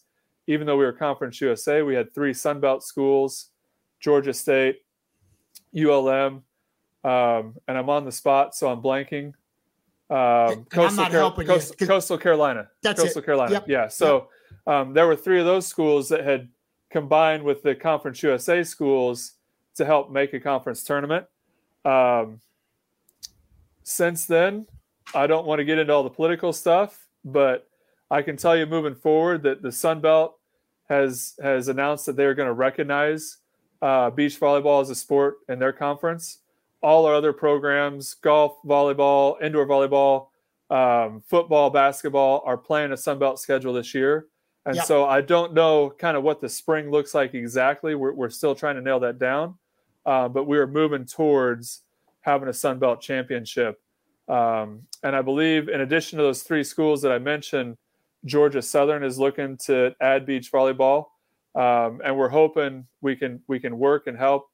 even though we were Conference USA, we had three Sun Belt schools, Georgia State, ULM, um, and I'm on the spot, so I'm blanking. Um, Coastal, Car- Coastal, Coastal, Carolina. That's Coastal it. Carolina. Yep. Yeah. So yep. um, there were three of those schools that had combined with the Conference USA schools to help make a conference tournament. Um, since then, I don't want to get into all the political stuff, but I can tell you moving forward that the Sun Belt has has announced that they're going to recognize uh, beach volleyball as a sport in their conference. All our other programs, golf, volleyball, indoor volleyball, um, football, basketball, are playing a Sun Belt schedule this year. And yep. so I don't know kind of what the spring looks like exactly. We're, we're still trying to nail that down. Uh, but we are moving towards having a Sun Belt championship um, and I believe, in addition to those three schools that I mentioned, Georgia Southern is looking to add beach volleyball, um, and we're hoping we can we can work and help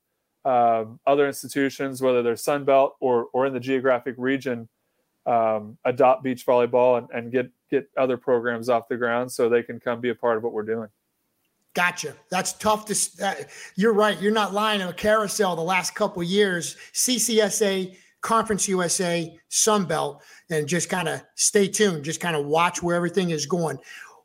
um, other institutions, whether they're Sun Belt or or in the geographic region, um, adopt beach volleyball and, and get get other programs off the ground so they can come be a part of what we're doing. Gotcha. That's tough to. You're right. You're not lying. On a carousel the last couple years, CCSA Conference USA, Sun Belt, and just kind of stay tuned, just kind of watch where everything is going.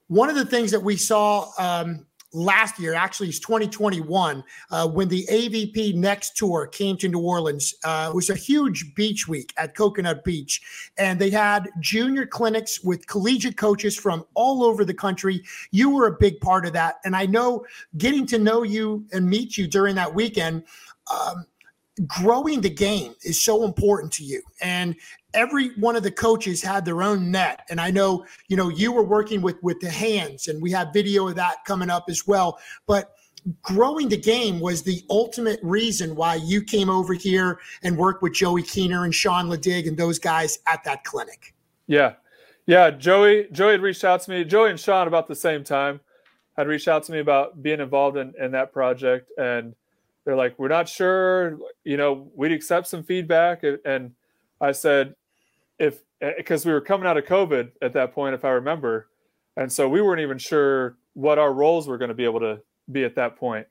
One of the things that we saw um, last year, actually, is 2021, uh, when the AVP Next Tour came to New Orleans. Uh, it was a huge beach week at Coconut Beach, and they had junior clinics with collegiate coaches from all over the country. You were a big part of that, and I know getting to know you and meet you during that weekend. Um, growing the game is so important to you and every one of the coaches had their own net. And i know you know you were working with with the hands and we have video of that coming up as well. But growing the game was the ultimate reason why you came over here and worked with joey keener and sean ladig and those guys at that clinic. Yeah. Yeah joey joey had reached out to me joey and sean about the same time had reached out to me about being involved in, in that project. And they're like, we're not sure, you know, we'd accept some feedback. And I said, if, because we were coming out of COVID at that point, if I remember. And so we weren't even sure what our roles were going to be able to be at that point.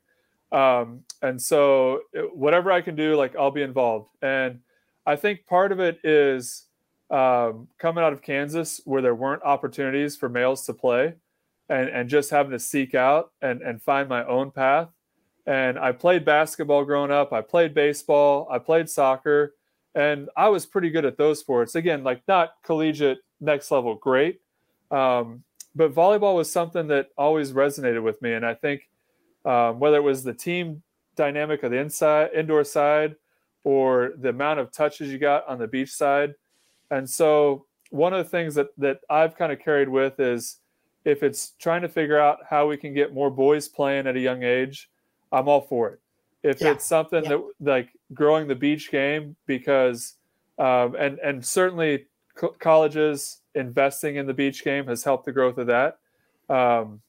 Um, and so whatever I can do, like I'll be involved. And I think part of it is um, coming out of Kansas where there weren't opportunities for males to play and, and just having to seek out and, and find my own path and I played basketball growing up. I played baseball. I played soccer, and I was pretty good at those sports. Again, like not collegiate next level great, um, but volleyball was something that always resonated with me. And I think um, whether it was the team dynamic of the inside indoor side or the amount of touches you got on the beach side, and so one of the things that that I've kind of carried with is if it's trying to figure out how we can get more boys playing at a young age I'm all for it. If yeah. it's something yeah. that like growing the beach game because um, and and certainly co- colleges investing in the beach game has helped the growth of that. Um,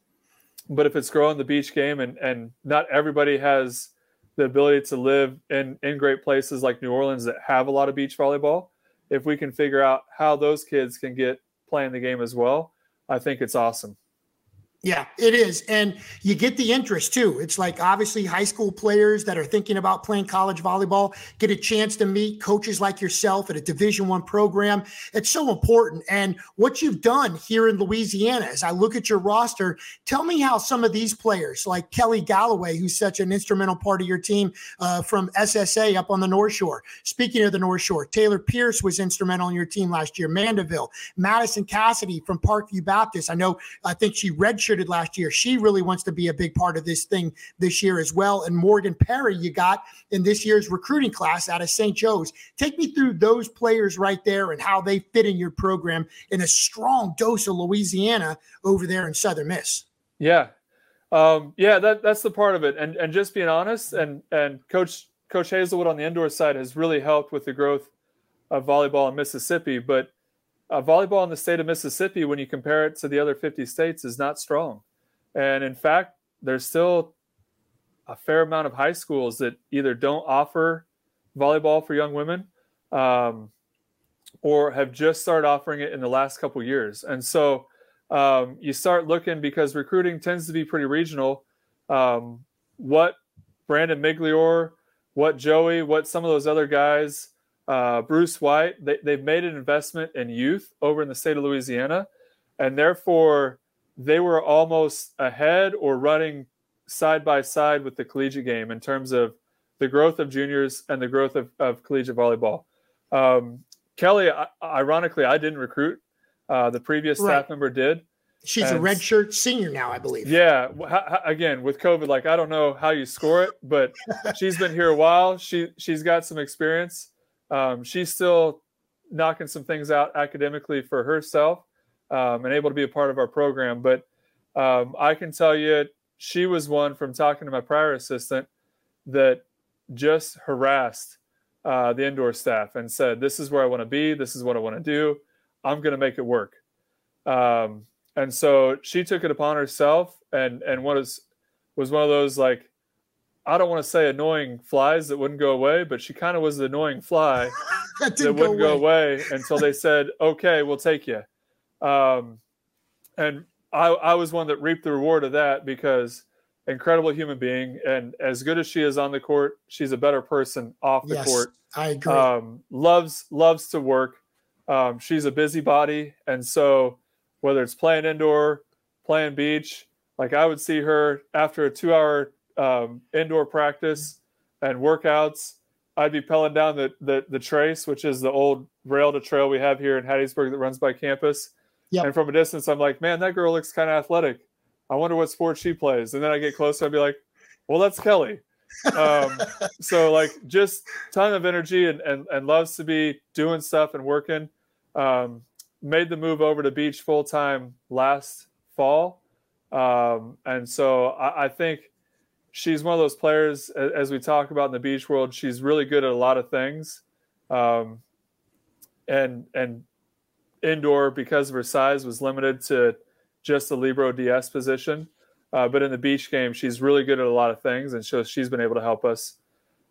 but if it's growing the beach game and and not everybody has the ability to live in in great places like New Orleans that have a lot of beach volleyball. If we can figure out how those kids can get playing the game as well, I think it's awesome. Yeah, it is. And you get the interest too. It's like obviously high school players that are thinking about playing college volleyball get a chance to meet coaches like yourself at a division one program. It's so important. And what you've done here in Louisiana, as I look at your roster, tell me how some of these players like Kelly Galloway, who's such an instrumental part of your team uh, from SSA up on the North Shore. Speaking of the North Shore, Taylor Pierce was instrumental in your team last year. Mandeville, Madison Cassidy from Parkview Baptist. I know, I think she redshirted redshirted last year. She really wants to be a big part of this thing this year as well. And Morgan Perry, you got in this year's recruiting class out of St. Joe's. Take me through those players right there and how they fit in your program in a strong dose of Louisiana over there in Southern Miss. Yeah. Um, yeah, that, that's the part of it. And and just being honest, and and Coach Coach Hazelwood on the indoor side has really helped with the growth of volleyball in Mississippi. But uh, volleyball in the state of Mississippi, when you compare it to the other 50 states, is not strong. And in fact, there's still a fair amount of high schools that either don't offer volleyball for young women um, or have just started offering it in the last couple years. And so um, you start looking because recruiting tends to be pretty regional. Um, what Brandon Miglior, what Joey, what some of those other guys uh, Bruce White, they, they've made an investment in youth over in the state of Louisiana, and therefore they were almost ahead or running side by side with the collegiate game in terms of the growth of juniors and the growth of, of collegiate volleyball. Um, Kelly, ironically, I didn't recruit. Uh, the previous right. staff member did. She's and, a redshirt senior now, I believe. Yeah. Again, with COVID, like I don't know how you score it, but she's been here a while. She she's got some experience. Um, she's still knocking some things out academically for herself um, and able to be a part of our program. But um, I can tell you, she was one from talking to my prior assistant that just harassed uh, the indoor staff and said, "This is where I want to be. This is what I want to do. I'm going to make it work." Um, and so she took it upon herself, and and was was one of those like I don't want to say annoying flies that wouldn't go away, but she kind of was the annoying fly that, that, wouldn't go away. go away. until they said, "Okay, we'll take you." Um, and I, I was one that reaped the reward of that because incredible human being, and as good as she is on the court, she's a better person off the yes, court. I agree. Um, loves loves to work. Um, she's a busybody, and so whether it's playing indoor, playing beach, like I would see her after a two-hour um, indoor practice and workouts. I'd be pelling down the, the, the trace, which is the old rail to trail we have here in Hattiesburg that runs by campus. Yep. And from a distance, I'm like, man, that girl looks kind of athletic. I wonder what sport she plays. And then I get closer, I'd be like, well, that's Kelly. um, so like just ton of energy and, and, and loves to be doing stuff and working. Um, made the move over to beach full time last fall. Um, and so I, I think she's one of those players, as we talk about in the beach world. She's really good at a lot of things, um, and and indoor because of her size was limited to just the libero DS position. Uh, but in the beach game, she's really good at a lot of things, and so she's been able to help us.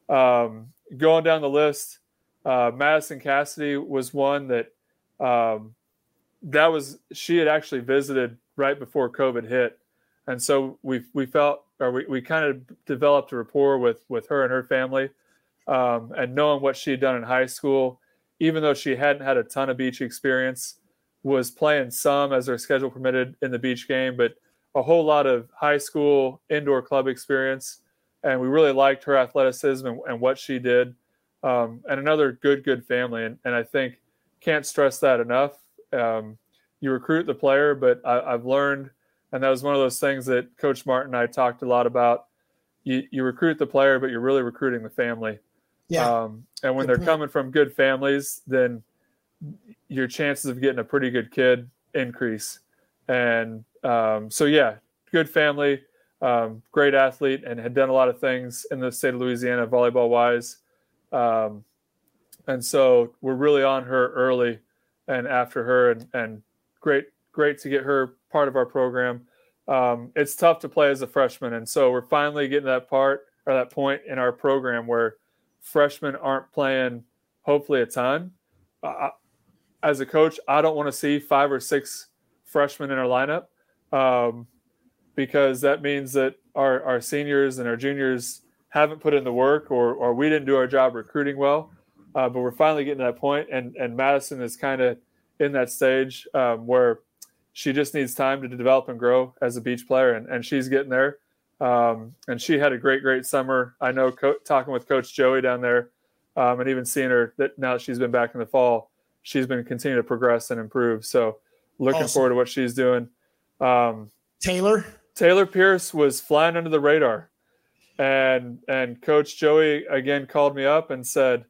Um, going down the list, uh, Madison Cassidy was one that um, that was she had actually visited right before COVID hit, and so we we felt or we, we kind of developed a rapport with with her and her family um, and knowing what she had done in high school even though she hadn't had a ton of beach experience was playing some as her schedule permitted in the beach game but a whole lot of high school indoor club experience. And we really liked her athleticism and, and what she did um, and another good good family. And, and i think can't stress that enough. Um, you recruit the player but I, i've learned and that was one of those things that Coach Martin and I talked a lot about. You, you recruit the player, but you're really recruiting the family. Yeah. Um, and when good they're point. coming from good families, then your chances of getting a pretty good kid increase. And um, so, yeah, good family, um, great athlete, and had done a lot of things in the state of Louisiana volleyball wise. Um, and so we're really on her early and after her, and, and great, great to get her part of our program. Um, it's tough to play as a freshman, and so we're finally getting that part or that point in our program where freshmen aren't playing, hopefully a ton. Uh, as a coach, I don't want to see five or six freshmen in our lineup um, because that means that our, our seniors and our juniors haven't put in the work or, or we didn't do our job recruiting well. Uh, but we're finally getting to that point, and, and Madison is kind of in that stage um, where she just needs time to develop and grow as a beach player, and, and she's getting there. Um, and she had a great, great summer. I know co- talking with Coach Joey down there, um, and even seeing her that now that she's been back in the fall, she's been continuing to progress and improve. So looking awesome. forward to what she's doing. Um, Taylor Taylor Pierce was flying under the radar, and and Coach Joey again called me up and said,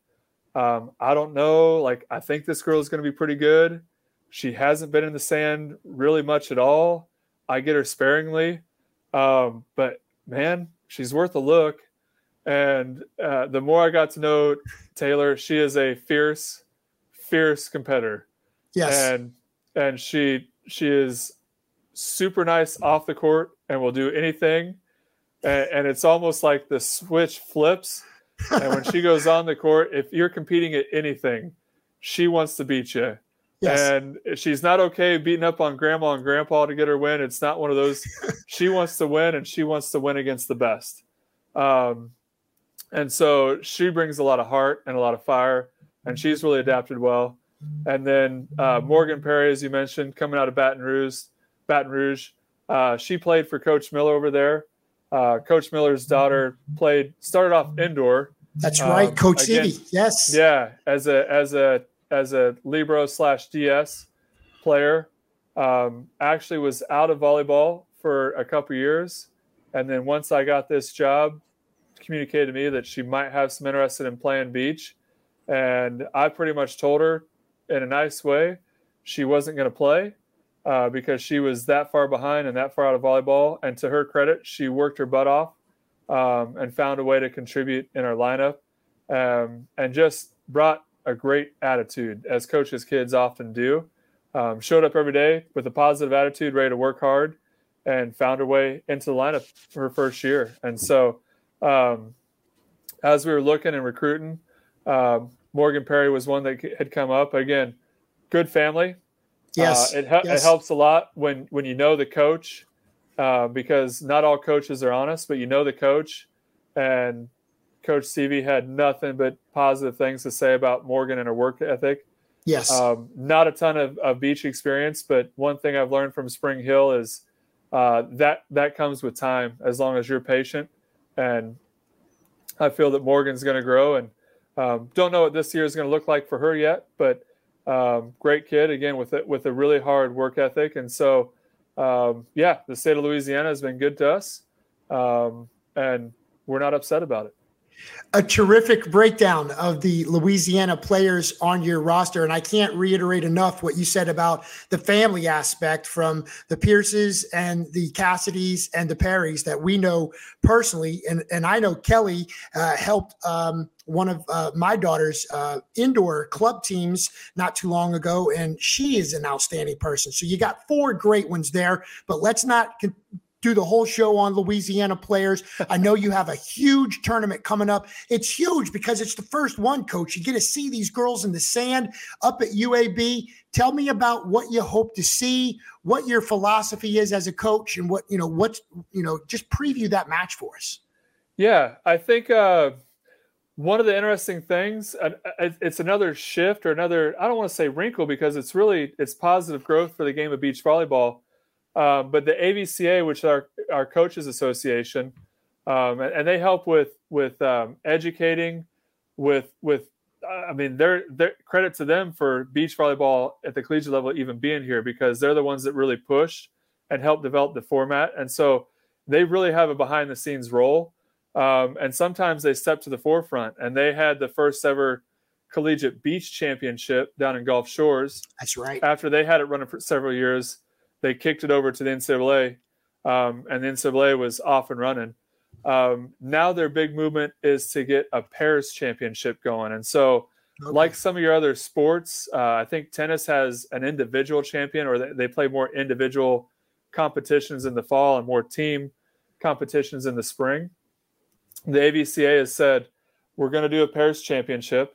um, "I don't know. Like I think this girl is going to be pretty good. She hasn't been in the sand really much at all. I get her sparingly, um, but man, she's worth a look." And uh, the more I got to know Taylor, she is a fierce, fierce competitor. Yes, and and she she is super nice off the court and will do anything. And, and it's almost like the switch flips. And when she goes on the court, if you're competing at anything, she wants to beat you. Yes. And she's not okay beating up on grandma and grandpa to get her win. It's not one of those. she wants to win, and she wants to win against the best. Um, and so she brings a lot of heart and a lot of fire, and she's really adapted well. And then uh, Morgan Perry, as you mentioned, coming out of Baton Rouge, Baton Rouge. Uh, she played for Coach Miller over there. Uh, Coach Miller's daughter played started off indoor. That's right, um, Coach again, City. Yes. Yeah, as a as a as a libero slash DS player. Um, actually, was out of volleyball for a couple years, and then once I got this job, communicated to me that she might have some interest in playing beach, and I pretty much told her in a nice way she wasn't going to play uh, because she was that far behind and that far out of volleyball. And to her credit, she worked her butt off um, and found a way to contribute in our lineup um, and just brought a great attitude, as coaches' kids often do. Um, showed up every day with a positive attitude, ready to work hard, and found her way into the lineup for her first year. And so, um, as we were looking and recruiting, uh, Morgan Perry was one that had come up. Again, good family, Yes, uh, it, yes. it helps a lot when when you know the coach, uh, because not all coaches are honest, but you know the coach, and Coach Stevie had nothing but positive things to say about Morgan and her work ethic. Yes, um, not a ton of, of, beach experience, but one thing I've learned from Spring Hill is uh, that that comes with time, as long as you're patient, and I feel that Morgan's going to grow, and um, don't know what this year is going to look like for her yet, but um, great kid again with it with a really hard work ethic, and so um, yeah, the state of Louisiana has been good to us, um, and we're not upset about it a terrific breakdown of the Louisiana players on your roster. And I can't reiterate enough what you said about the family aspect from the Pierces and the Cassidys and the Perrys that we know personally. And, and I know Kelly uh, helped um, one of uh, my daughter's uh, indoor club teams not too long ago, and she is an outstanding person. So you got four great ones there, but let's not con- do the whole show on Louisiana players. I know you have a huge tournament coming up. It's huge because it's the first one, coach. You get to see these girls in the sand up at UAB. Tell me about what you hope to see, what your philosophy is as a coach, and what, you know, what's, you know, just preview that match for us. Yeah, I think uh, one of the interesting things, uh, it's another shift or another, I don't want to say wrinkle because it's really, it's positive growth for the game of beach volleyball um, but the AVCA, which is our, our coaches association, um, and, and, they help with with um, educating, with with I mean, they're, they're credit to them for beach volleyball at the collegiate level even being here because they're the ones that really push and help develop the format, and so they really have a behind the scenes role. Um, and sometimes they step to the forefront, and they had the first ever collegiate beach championship down in Gulf Shores. That's right. After they had it running for several years they kicked it over to the NCAA, um, and the NCAA was off and running. Um, now their big movement is to get a pairs championship going, and so okay. like some of your other sports, uh, I think tennis has an individual champion, or they, they play more individual competitions in the fall and more team competitions in the spring. the AVCA has said we're going to do a pairs championship.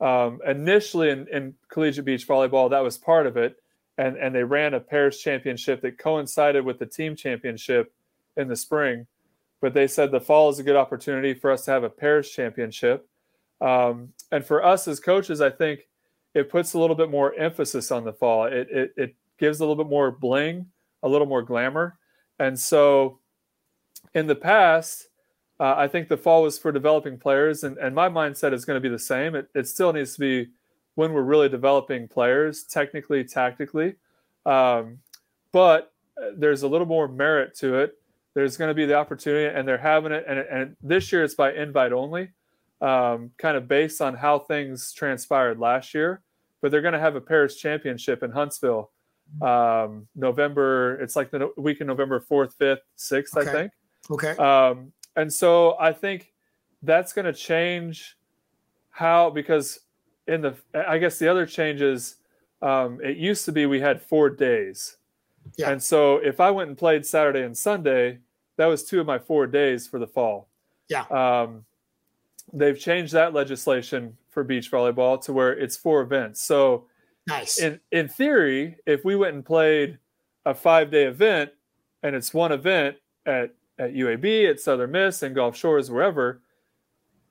Um, initially, in, in collegiate beach volleyball, that was part of it, and and they ran a pairs championship that coincided with the team championship in the spring. But they said the fall is a good opportunity for us to have a pairs championship. Um, and for us as coaches, I think it puts a little bit more emphasis on the fall. It, it, it gives a little bit more bling, a little more glamour. And so in the past, uh, I think the fall was for developing players, and, and my mindset is going to be the same. It, it still needs to be when we're really developing players, technically, tactically. Um, but uh, there's a little more merit to it. There's going to be the opportunity, and they're having it. And, and this year it's by invite only um, kind of based on how things transpired last year. But they're going to have a pairs championship in Huntsville, um, November. It's like the week in November fourth, fifth, sixth, Okay. I think. Okay. Um, and so I think that's going to change how because in the I guess the other changes. Um, it used to be we had four days, Yeah. and so if I went and played Saturday and Sunday, that was two of my four days for the fall. Yeah. Um, they've changed that legislation for beach volleyball to where it's four events. So nice. in in theory, if we went and played a five day event and it's one event at at UAB, at Southern Miss, and Gulf Shores, wherever,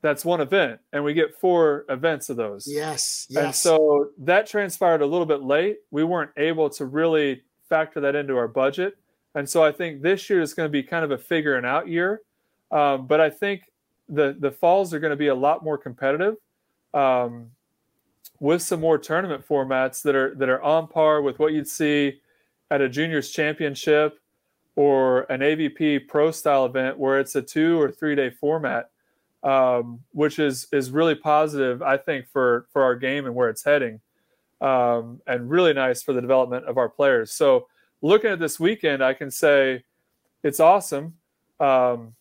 that's one event, and we get four events of those. yes. yes And so that transpired a little bit late. We weren't able to really factor that into our budget. And so I think this year is going to be kind of a figuring out year. Um, but I think the the falls are going to be a lot more competitive um, with some more tournament formats that are that are on par with what you'd see at a juniors championship or an AVP pro style event where it's a two or three day format um, which is is really positive, I think, for for our game and where it's heading, um, and really nice for the development of our players. So, looking at this weekend, I can say it's awesome. Um,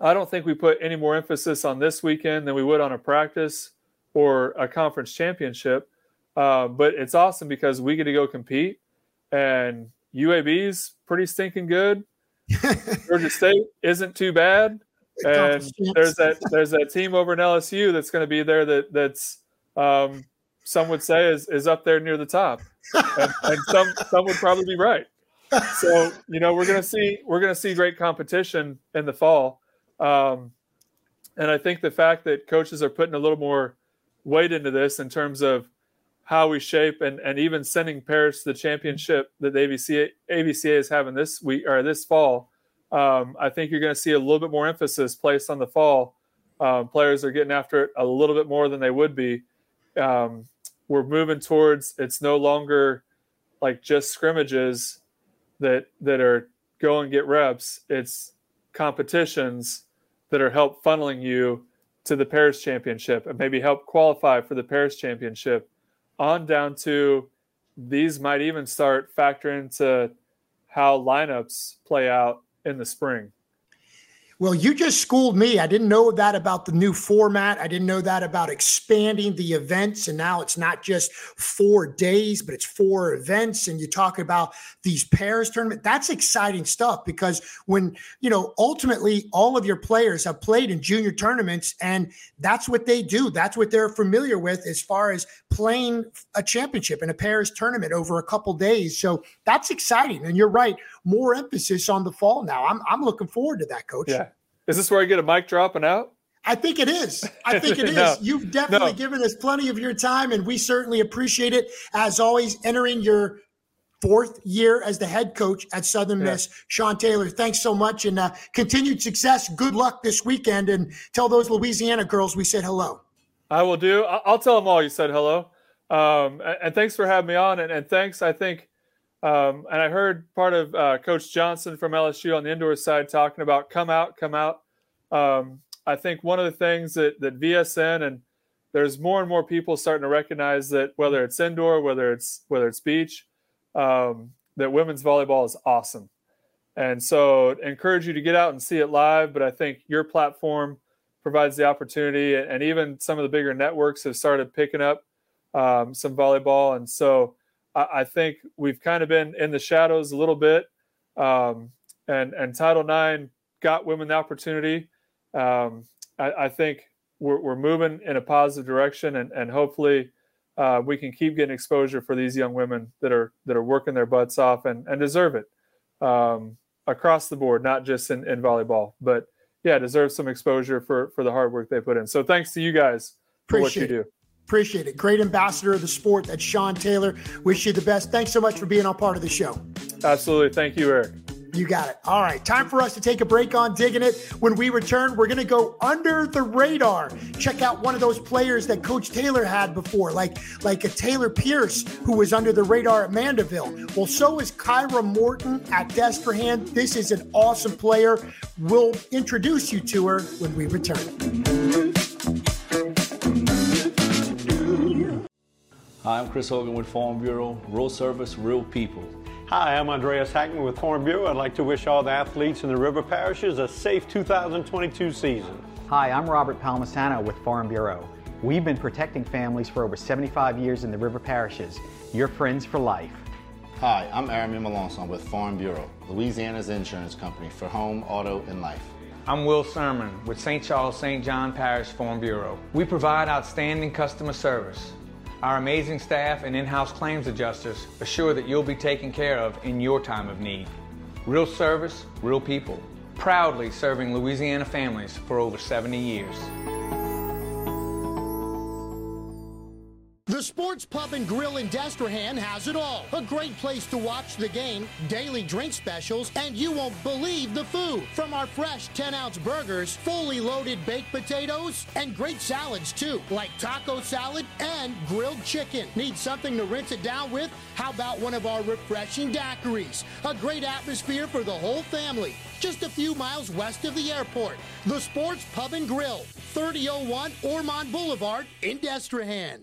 I don't think we put any more emphasis on this weekend than we would on a practice or a conference championship, uh, but it's awesome because we get to go compete, and UAB's pretty stinking good. Georgia State isn't too bad and there's that there's that team over in LSU that's going to be there that that's um, some would say is, is up there near the top, and, and some some would probably be right. So you know we're going to see we're going to see great competition in the fall, um, and I think the fact that coaches are putting a little more weight into this in terms of how we shape and, and even sending pairs to the championship that the AVCA, AVCA is having this week or this fall um, I think you're going to see a little bit more emphasis placed on the fall. Um, players are getting after it a little bit more than they would be. Um, we're moving towards it's no longer like just scrimmages that that are go and get reps. It's competitions that are help funneling you to the pairs championship and maybe help qualify for the pairs championship. On down to these might even start factoring into how lineups play out in the spring. Well, you just schooled me. I didn't know that about the new format. I didn't know that about expanding the events. And now it's not just four days, but it's four events. And you talk about these pairs tournament. That's exciting stuff because when, you know, ultimately all of your players have played in junior tournaments and that's what they do. That's what they're familiar with as far as playing a championship in a pairs tournament over a couple days. So that's exciting. And you're right. More emphasis on the fall now. I'm, I'm looking forward to that, coach. Yeah. Is this where I get a mic dropping out? I think it is. I think it is. No. You've definitely No. given us plenty of your time, and we certainly appreciate it. As always, entering your fourth year as the head coach at Southern Yeah. Miss, Shawn Taylor. Thanks so much, and uh, continued success. Good luck this weekend, and tell those Louisiana girls we said hello. I will do. I'll tell them all you said hello. Um, and, and thanks for having me on. And, and thanks, I think, um, and I heard part of uh, Coach Johnson from LSU on the indoor side talking about come out, come out. Um, I think one of the things that, that VSN and there's more and more people starting to recognize that whether it's indoor, whether it's whether it's beach, um, that women's volleyball is awesome. And so encourage you to get out and see it live. But I think your platform provides the opportunity, and even some of the bigger networks have started picking up um, some volleyball. And so I, I think we've kind of been in the shadows a little bit. Um, and and Title IX got women the opportunity, um, I, I, think we're, we're, moving in a positive direction, and, and hopefully uh, we can keep getting exposure for these young women that are that are working their butts off and, and deserve it um, across the board, not just in, in volleyball, but yeah, deserve some exposure for for the hard work they put in. So thanks to you guys for Appreciate what you do. Appreciate it. Great ambassador of the sport. That's Shawn Taylor. Wish you the best. Thanks so much for being on part of the show. Absolutely. Thank you, Eric. You got it. All right. Time for us to take a break on Diggin' It. When we return, we're going to go under the radar. Check out one of those players that Coach Taylor had before, like, like a Taylor Pierce, who was under the radar at Mandeville. Well, so is Khara Morton at Destrehan. This is an awesome player. We'll introduce you to her when we return. Hi, I'm Chris Hogan with Farm Bureau. Real service, real people. Hi, I'm Andreas Hackman with Farm Bureau. I'd like to wish all the athletes in the river parishes a safe 2022 season. Hi, I'm Robert Palmisano with Farm Bureau. We've been protecting families for over 75 years in the river parishes. Your friends for life. Hi, I'm Aramin Melanson with Farm Bureau, Louisiana's insurance company for home, auto, and life. I'm Will Sermon with St. Charles St. John Parish Farm Bureau. We provide outstanding customer service. Our amazing staff and in-house claims adjusters assure that you'll be taken care of in your time of need. Real service, real people. Proudly serving Louisiana families for over 70 years. The Sports Pub and Grill in Destrehan has it all. A great place to watch the game, daily drink specials, and you won't believe the food. From our fresh 10 ounce burgers, fully loaded baked potatoes, and great salads too, like taco salad and grilled chicken. Need something to rinse it down with? How about one of our refreshing daiquiris? A great atmosphere for the whole family. Just a few miles west of the airport. The Sports Pub and Grill, 3001 Ormond Boulevard in Destrehan.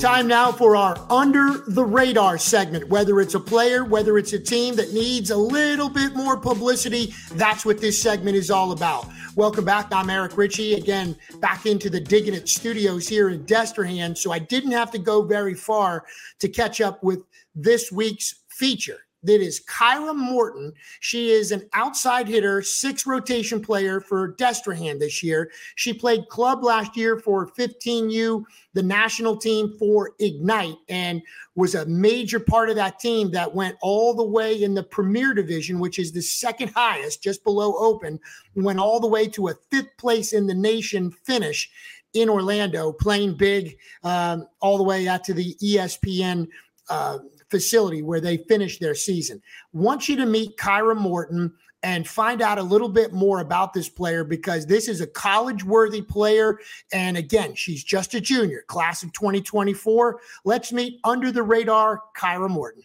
Time now for our under the radar segment. Whether it's a player, whether it's a team that needs a little bit more publicity, that's what this segment is all about. Welcome back. I'm Eric Richey. Again, back into the Diggin' It studios here in Destrehan. So I didn't have to go very far to catch up with this week's feature that is Khara Morton. She is an outside hitter, six rotation player for Destrehan this year. She played club last year for 15U, the national team for Ignite, and was a major part of that team that went all the way in the Premier Division, which is the second highest, just below Open, went all the way to a fifth place in the nation finish in Orlando, playing big um, all the way out to the ESPN. Uh, facility where they finished their season. Want you to meet Khara Morton and find out a little bit more about this player because this is a college worthy player. And again, she's just a junior, class of 2024. Let's meet under the radar Khara Morton.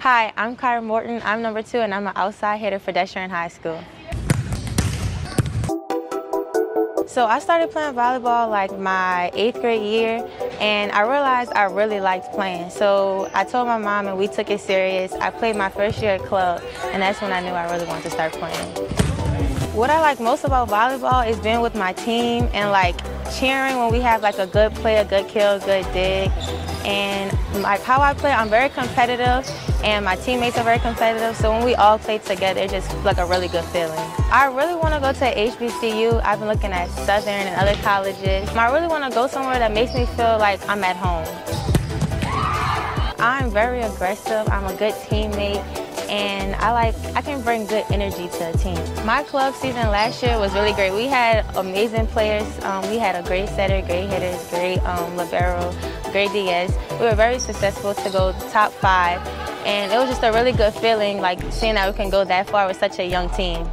Hi, I'm Khara Morton. I'm number two, and I'm an outside hitter for Destrehan High School. So I started playing volleyball like my eighth grade year, and I realized I really liked playing. So I told my mom, and we took it serious. I played my first year at club, and that's when I knew I really wanted to start playing. What I like most about volleyball is being with my team and like cheering when we have like a good play, a good kill, good dig. And like how I play, I'm very competitive and my teammates are very competitive. So when we all play together, it's just like a really good feeling. I really want to go to HBCU. I've been looking at Southern and other colleges. I really want to go somewhere that makes me feel like I'm at home. I'm very aggressive. I'm a good teammate and I like I can bring good energy to a team. My club season last year was really great. We had amazing players. Um, we had a great setter, great hitters, great um, libero, great DS. We were very successful to go top five, and it was just a really good feeling, like seeing that we can go that far with such a young team.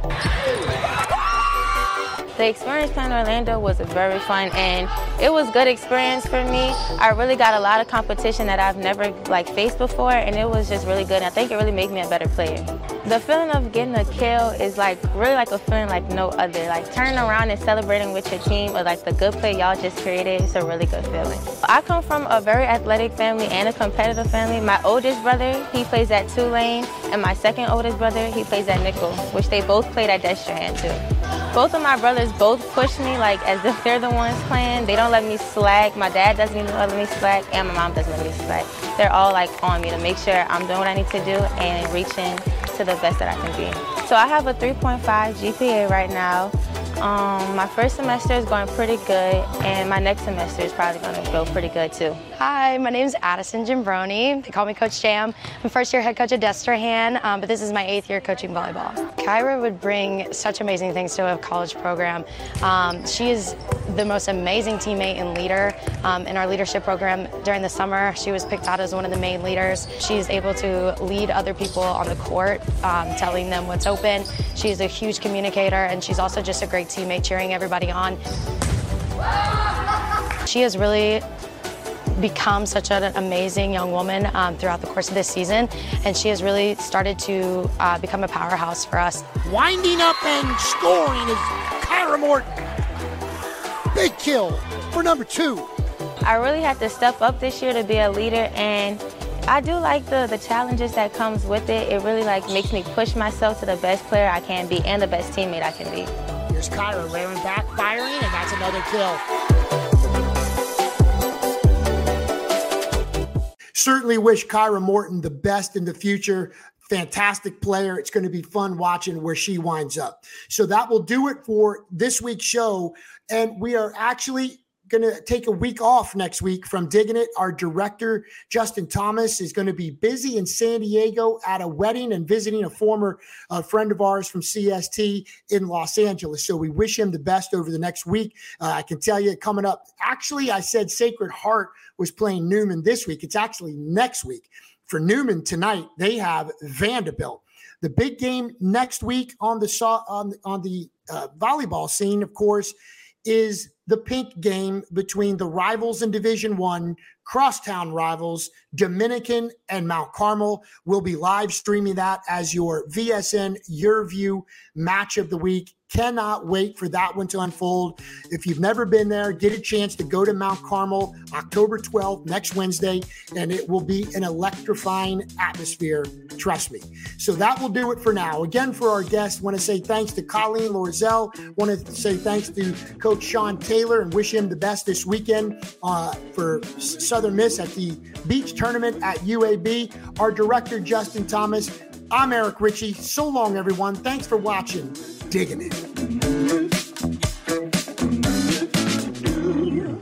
The experience playing Orlando was very fun and it was good experience for me. I really got a lot of competition that I've never like faced before and it was just really good. And I think it really made me a better player. The feeling of getting a kill is like really like a feeling like no other. Like turning around and celebrating with your team or like the good play y'all just created, it's a really good feeling. I come from a very athletic family and a competitive family. My oldest brother, he plays at Tulane and my second oldest brother, he plays at Nicholls, which they both played at Destrehan too. Both of my brothers both push me like as if they're the ones playing. They don't let me slack. My dad doesn't even let me slack, and my mom doesn't let me slack. They're all like on me to make sure I'm doing what I need to do and reaching to the best that I can be. So I have a 3.5 GPA right now. Um, my first semester is going pretty good, and my next semester is probably going to go pretty good too. Hi, my name is Addison Jimbroni. They call me Coach Jam. I'm first year head coach at Destrehan, um, but this is my eighth year coaching volleyball. Khara would bring such amazing things to a college program. Um, she is the most amazing teammate and leader um, in our leadership program. During the summer, she was picked out as one of the main leaders. She's able to lead other people on the court, um, telling them what's open. She's a huge communicator, and she's also just a great teammate, cheering everybody on. She has really become such an amazing young woman um, throughout the course of this season, and she has really started to uh, become a powerhouse for us. Winding up and scoring is Khara Morton. Big kill for number two. I really had to step up this year to be a leader, and I do like the, the challenges that comes with it. It really like makes me push myself to the best player I can be and the best teammate I can be. Here's Khara rearing back, firing, and that's another kill. Certainly wish Khara Morton the best in the future. Fantastic player. It's going to be fun watching where she winds up. So that will do it for this week's show. And we are actually going to take a week off next week from Diggin' It. Our director, Justin Thomas, is going to be busy in San Diego at a wedding and visiting a former uh, friend of ours from CST in Los Angeles. So we wish him the best over the next week. Uh, I can tell you coming up, actually, I said Sacred Heart was playing Newman this week. It's actually next week. For Newman tonight, they have Vanderbilt. The big game next week on the on, on the uh, volleyball scene, of course, is the pink game between the rivals in Division One, crosstown rivals, Dominican and Mount Carmel. We'll be live streaming that as your VSN Your View match of the week. Cannot wait for that one to unfold. If you've never been there, get a chance to go to Mount Carmel October 12th, next Wednesday, and it will be an electrifying atmosphere. Trust me. So that will do it for now. Again, for our guests, want to say thanks to Colleen Loerzel. Want to say thanks to Coach Shawn Taylor and wish him the best this weekend uh, for Miss at the beach tournament at UAB. Our director, Justin Thomas. I'm Eric Richey. So long, everyone. Thanks for watching Diggin' It.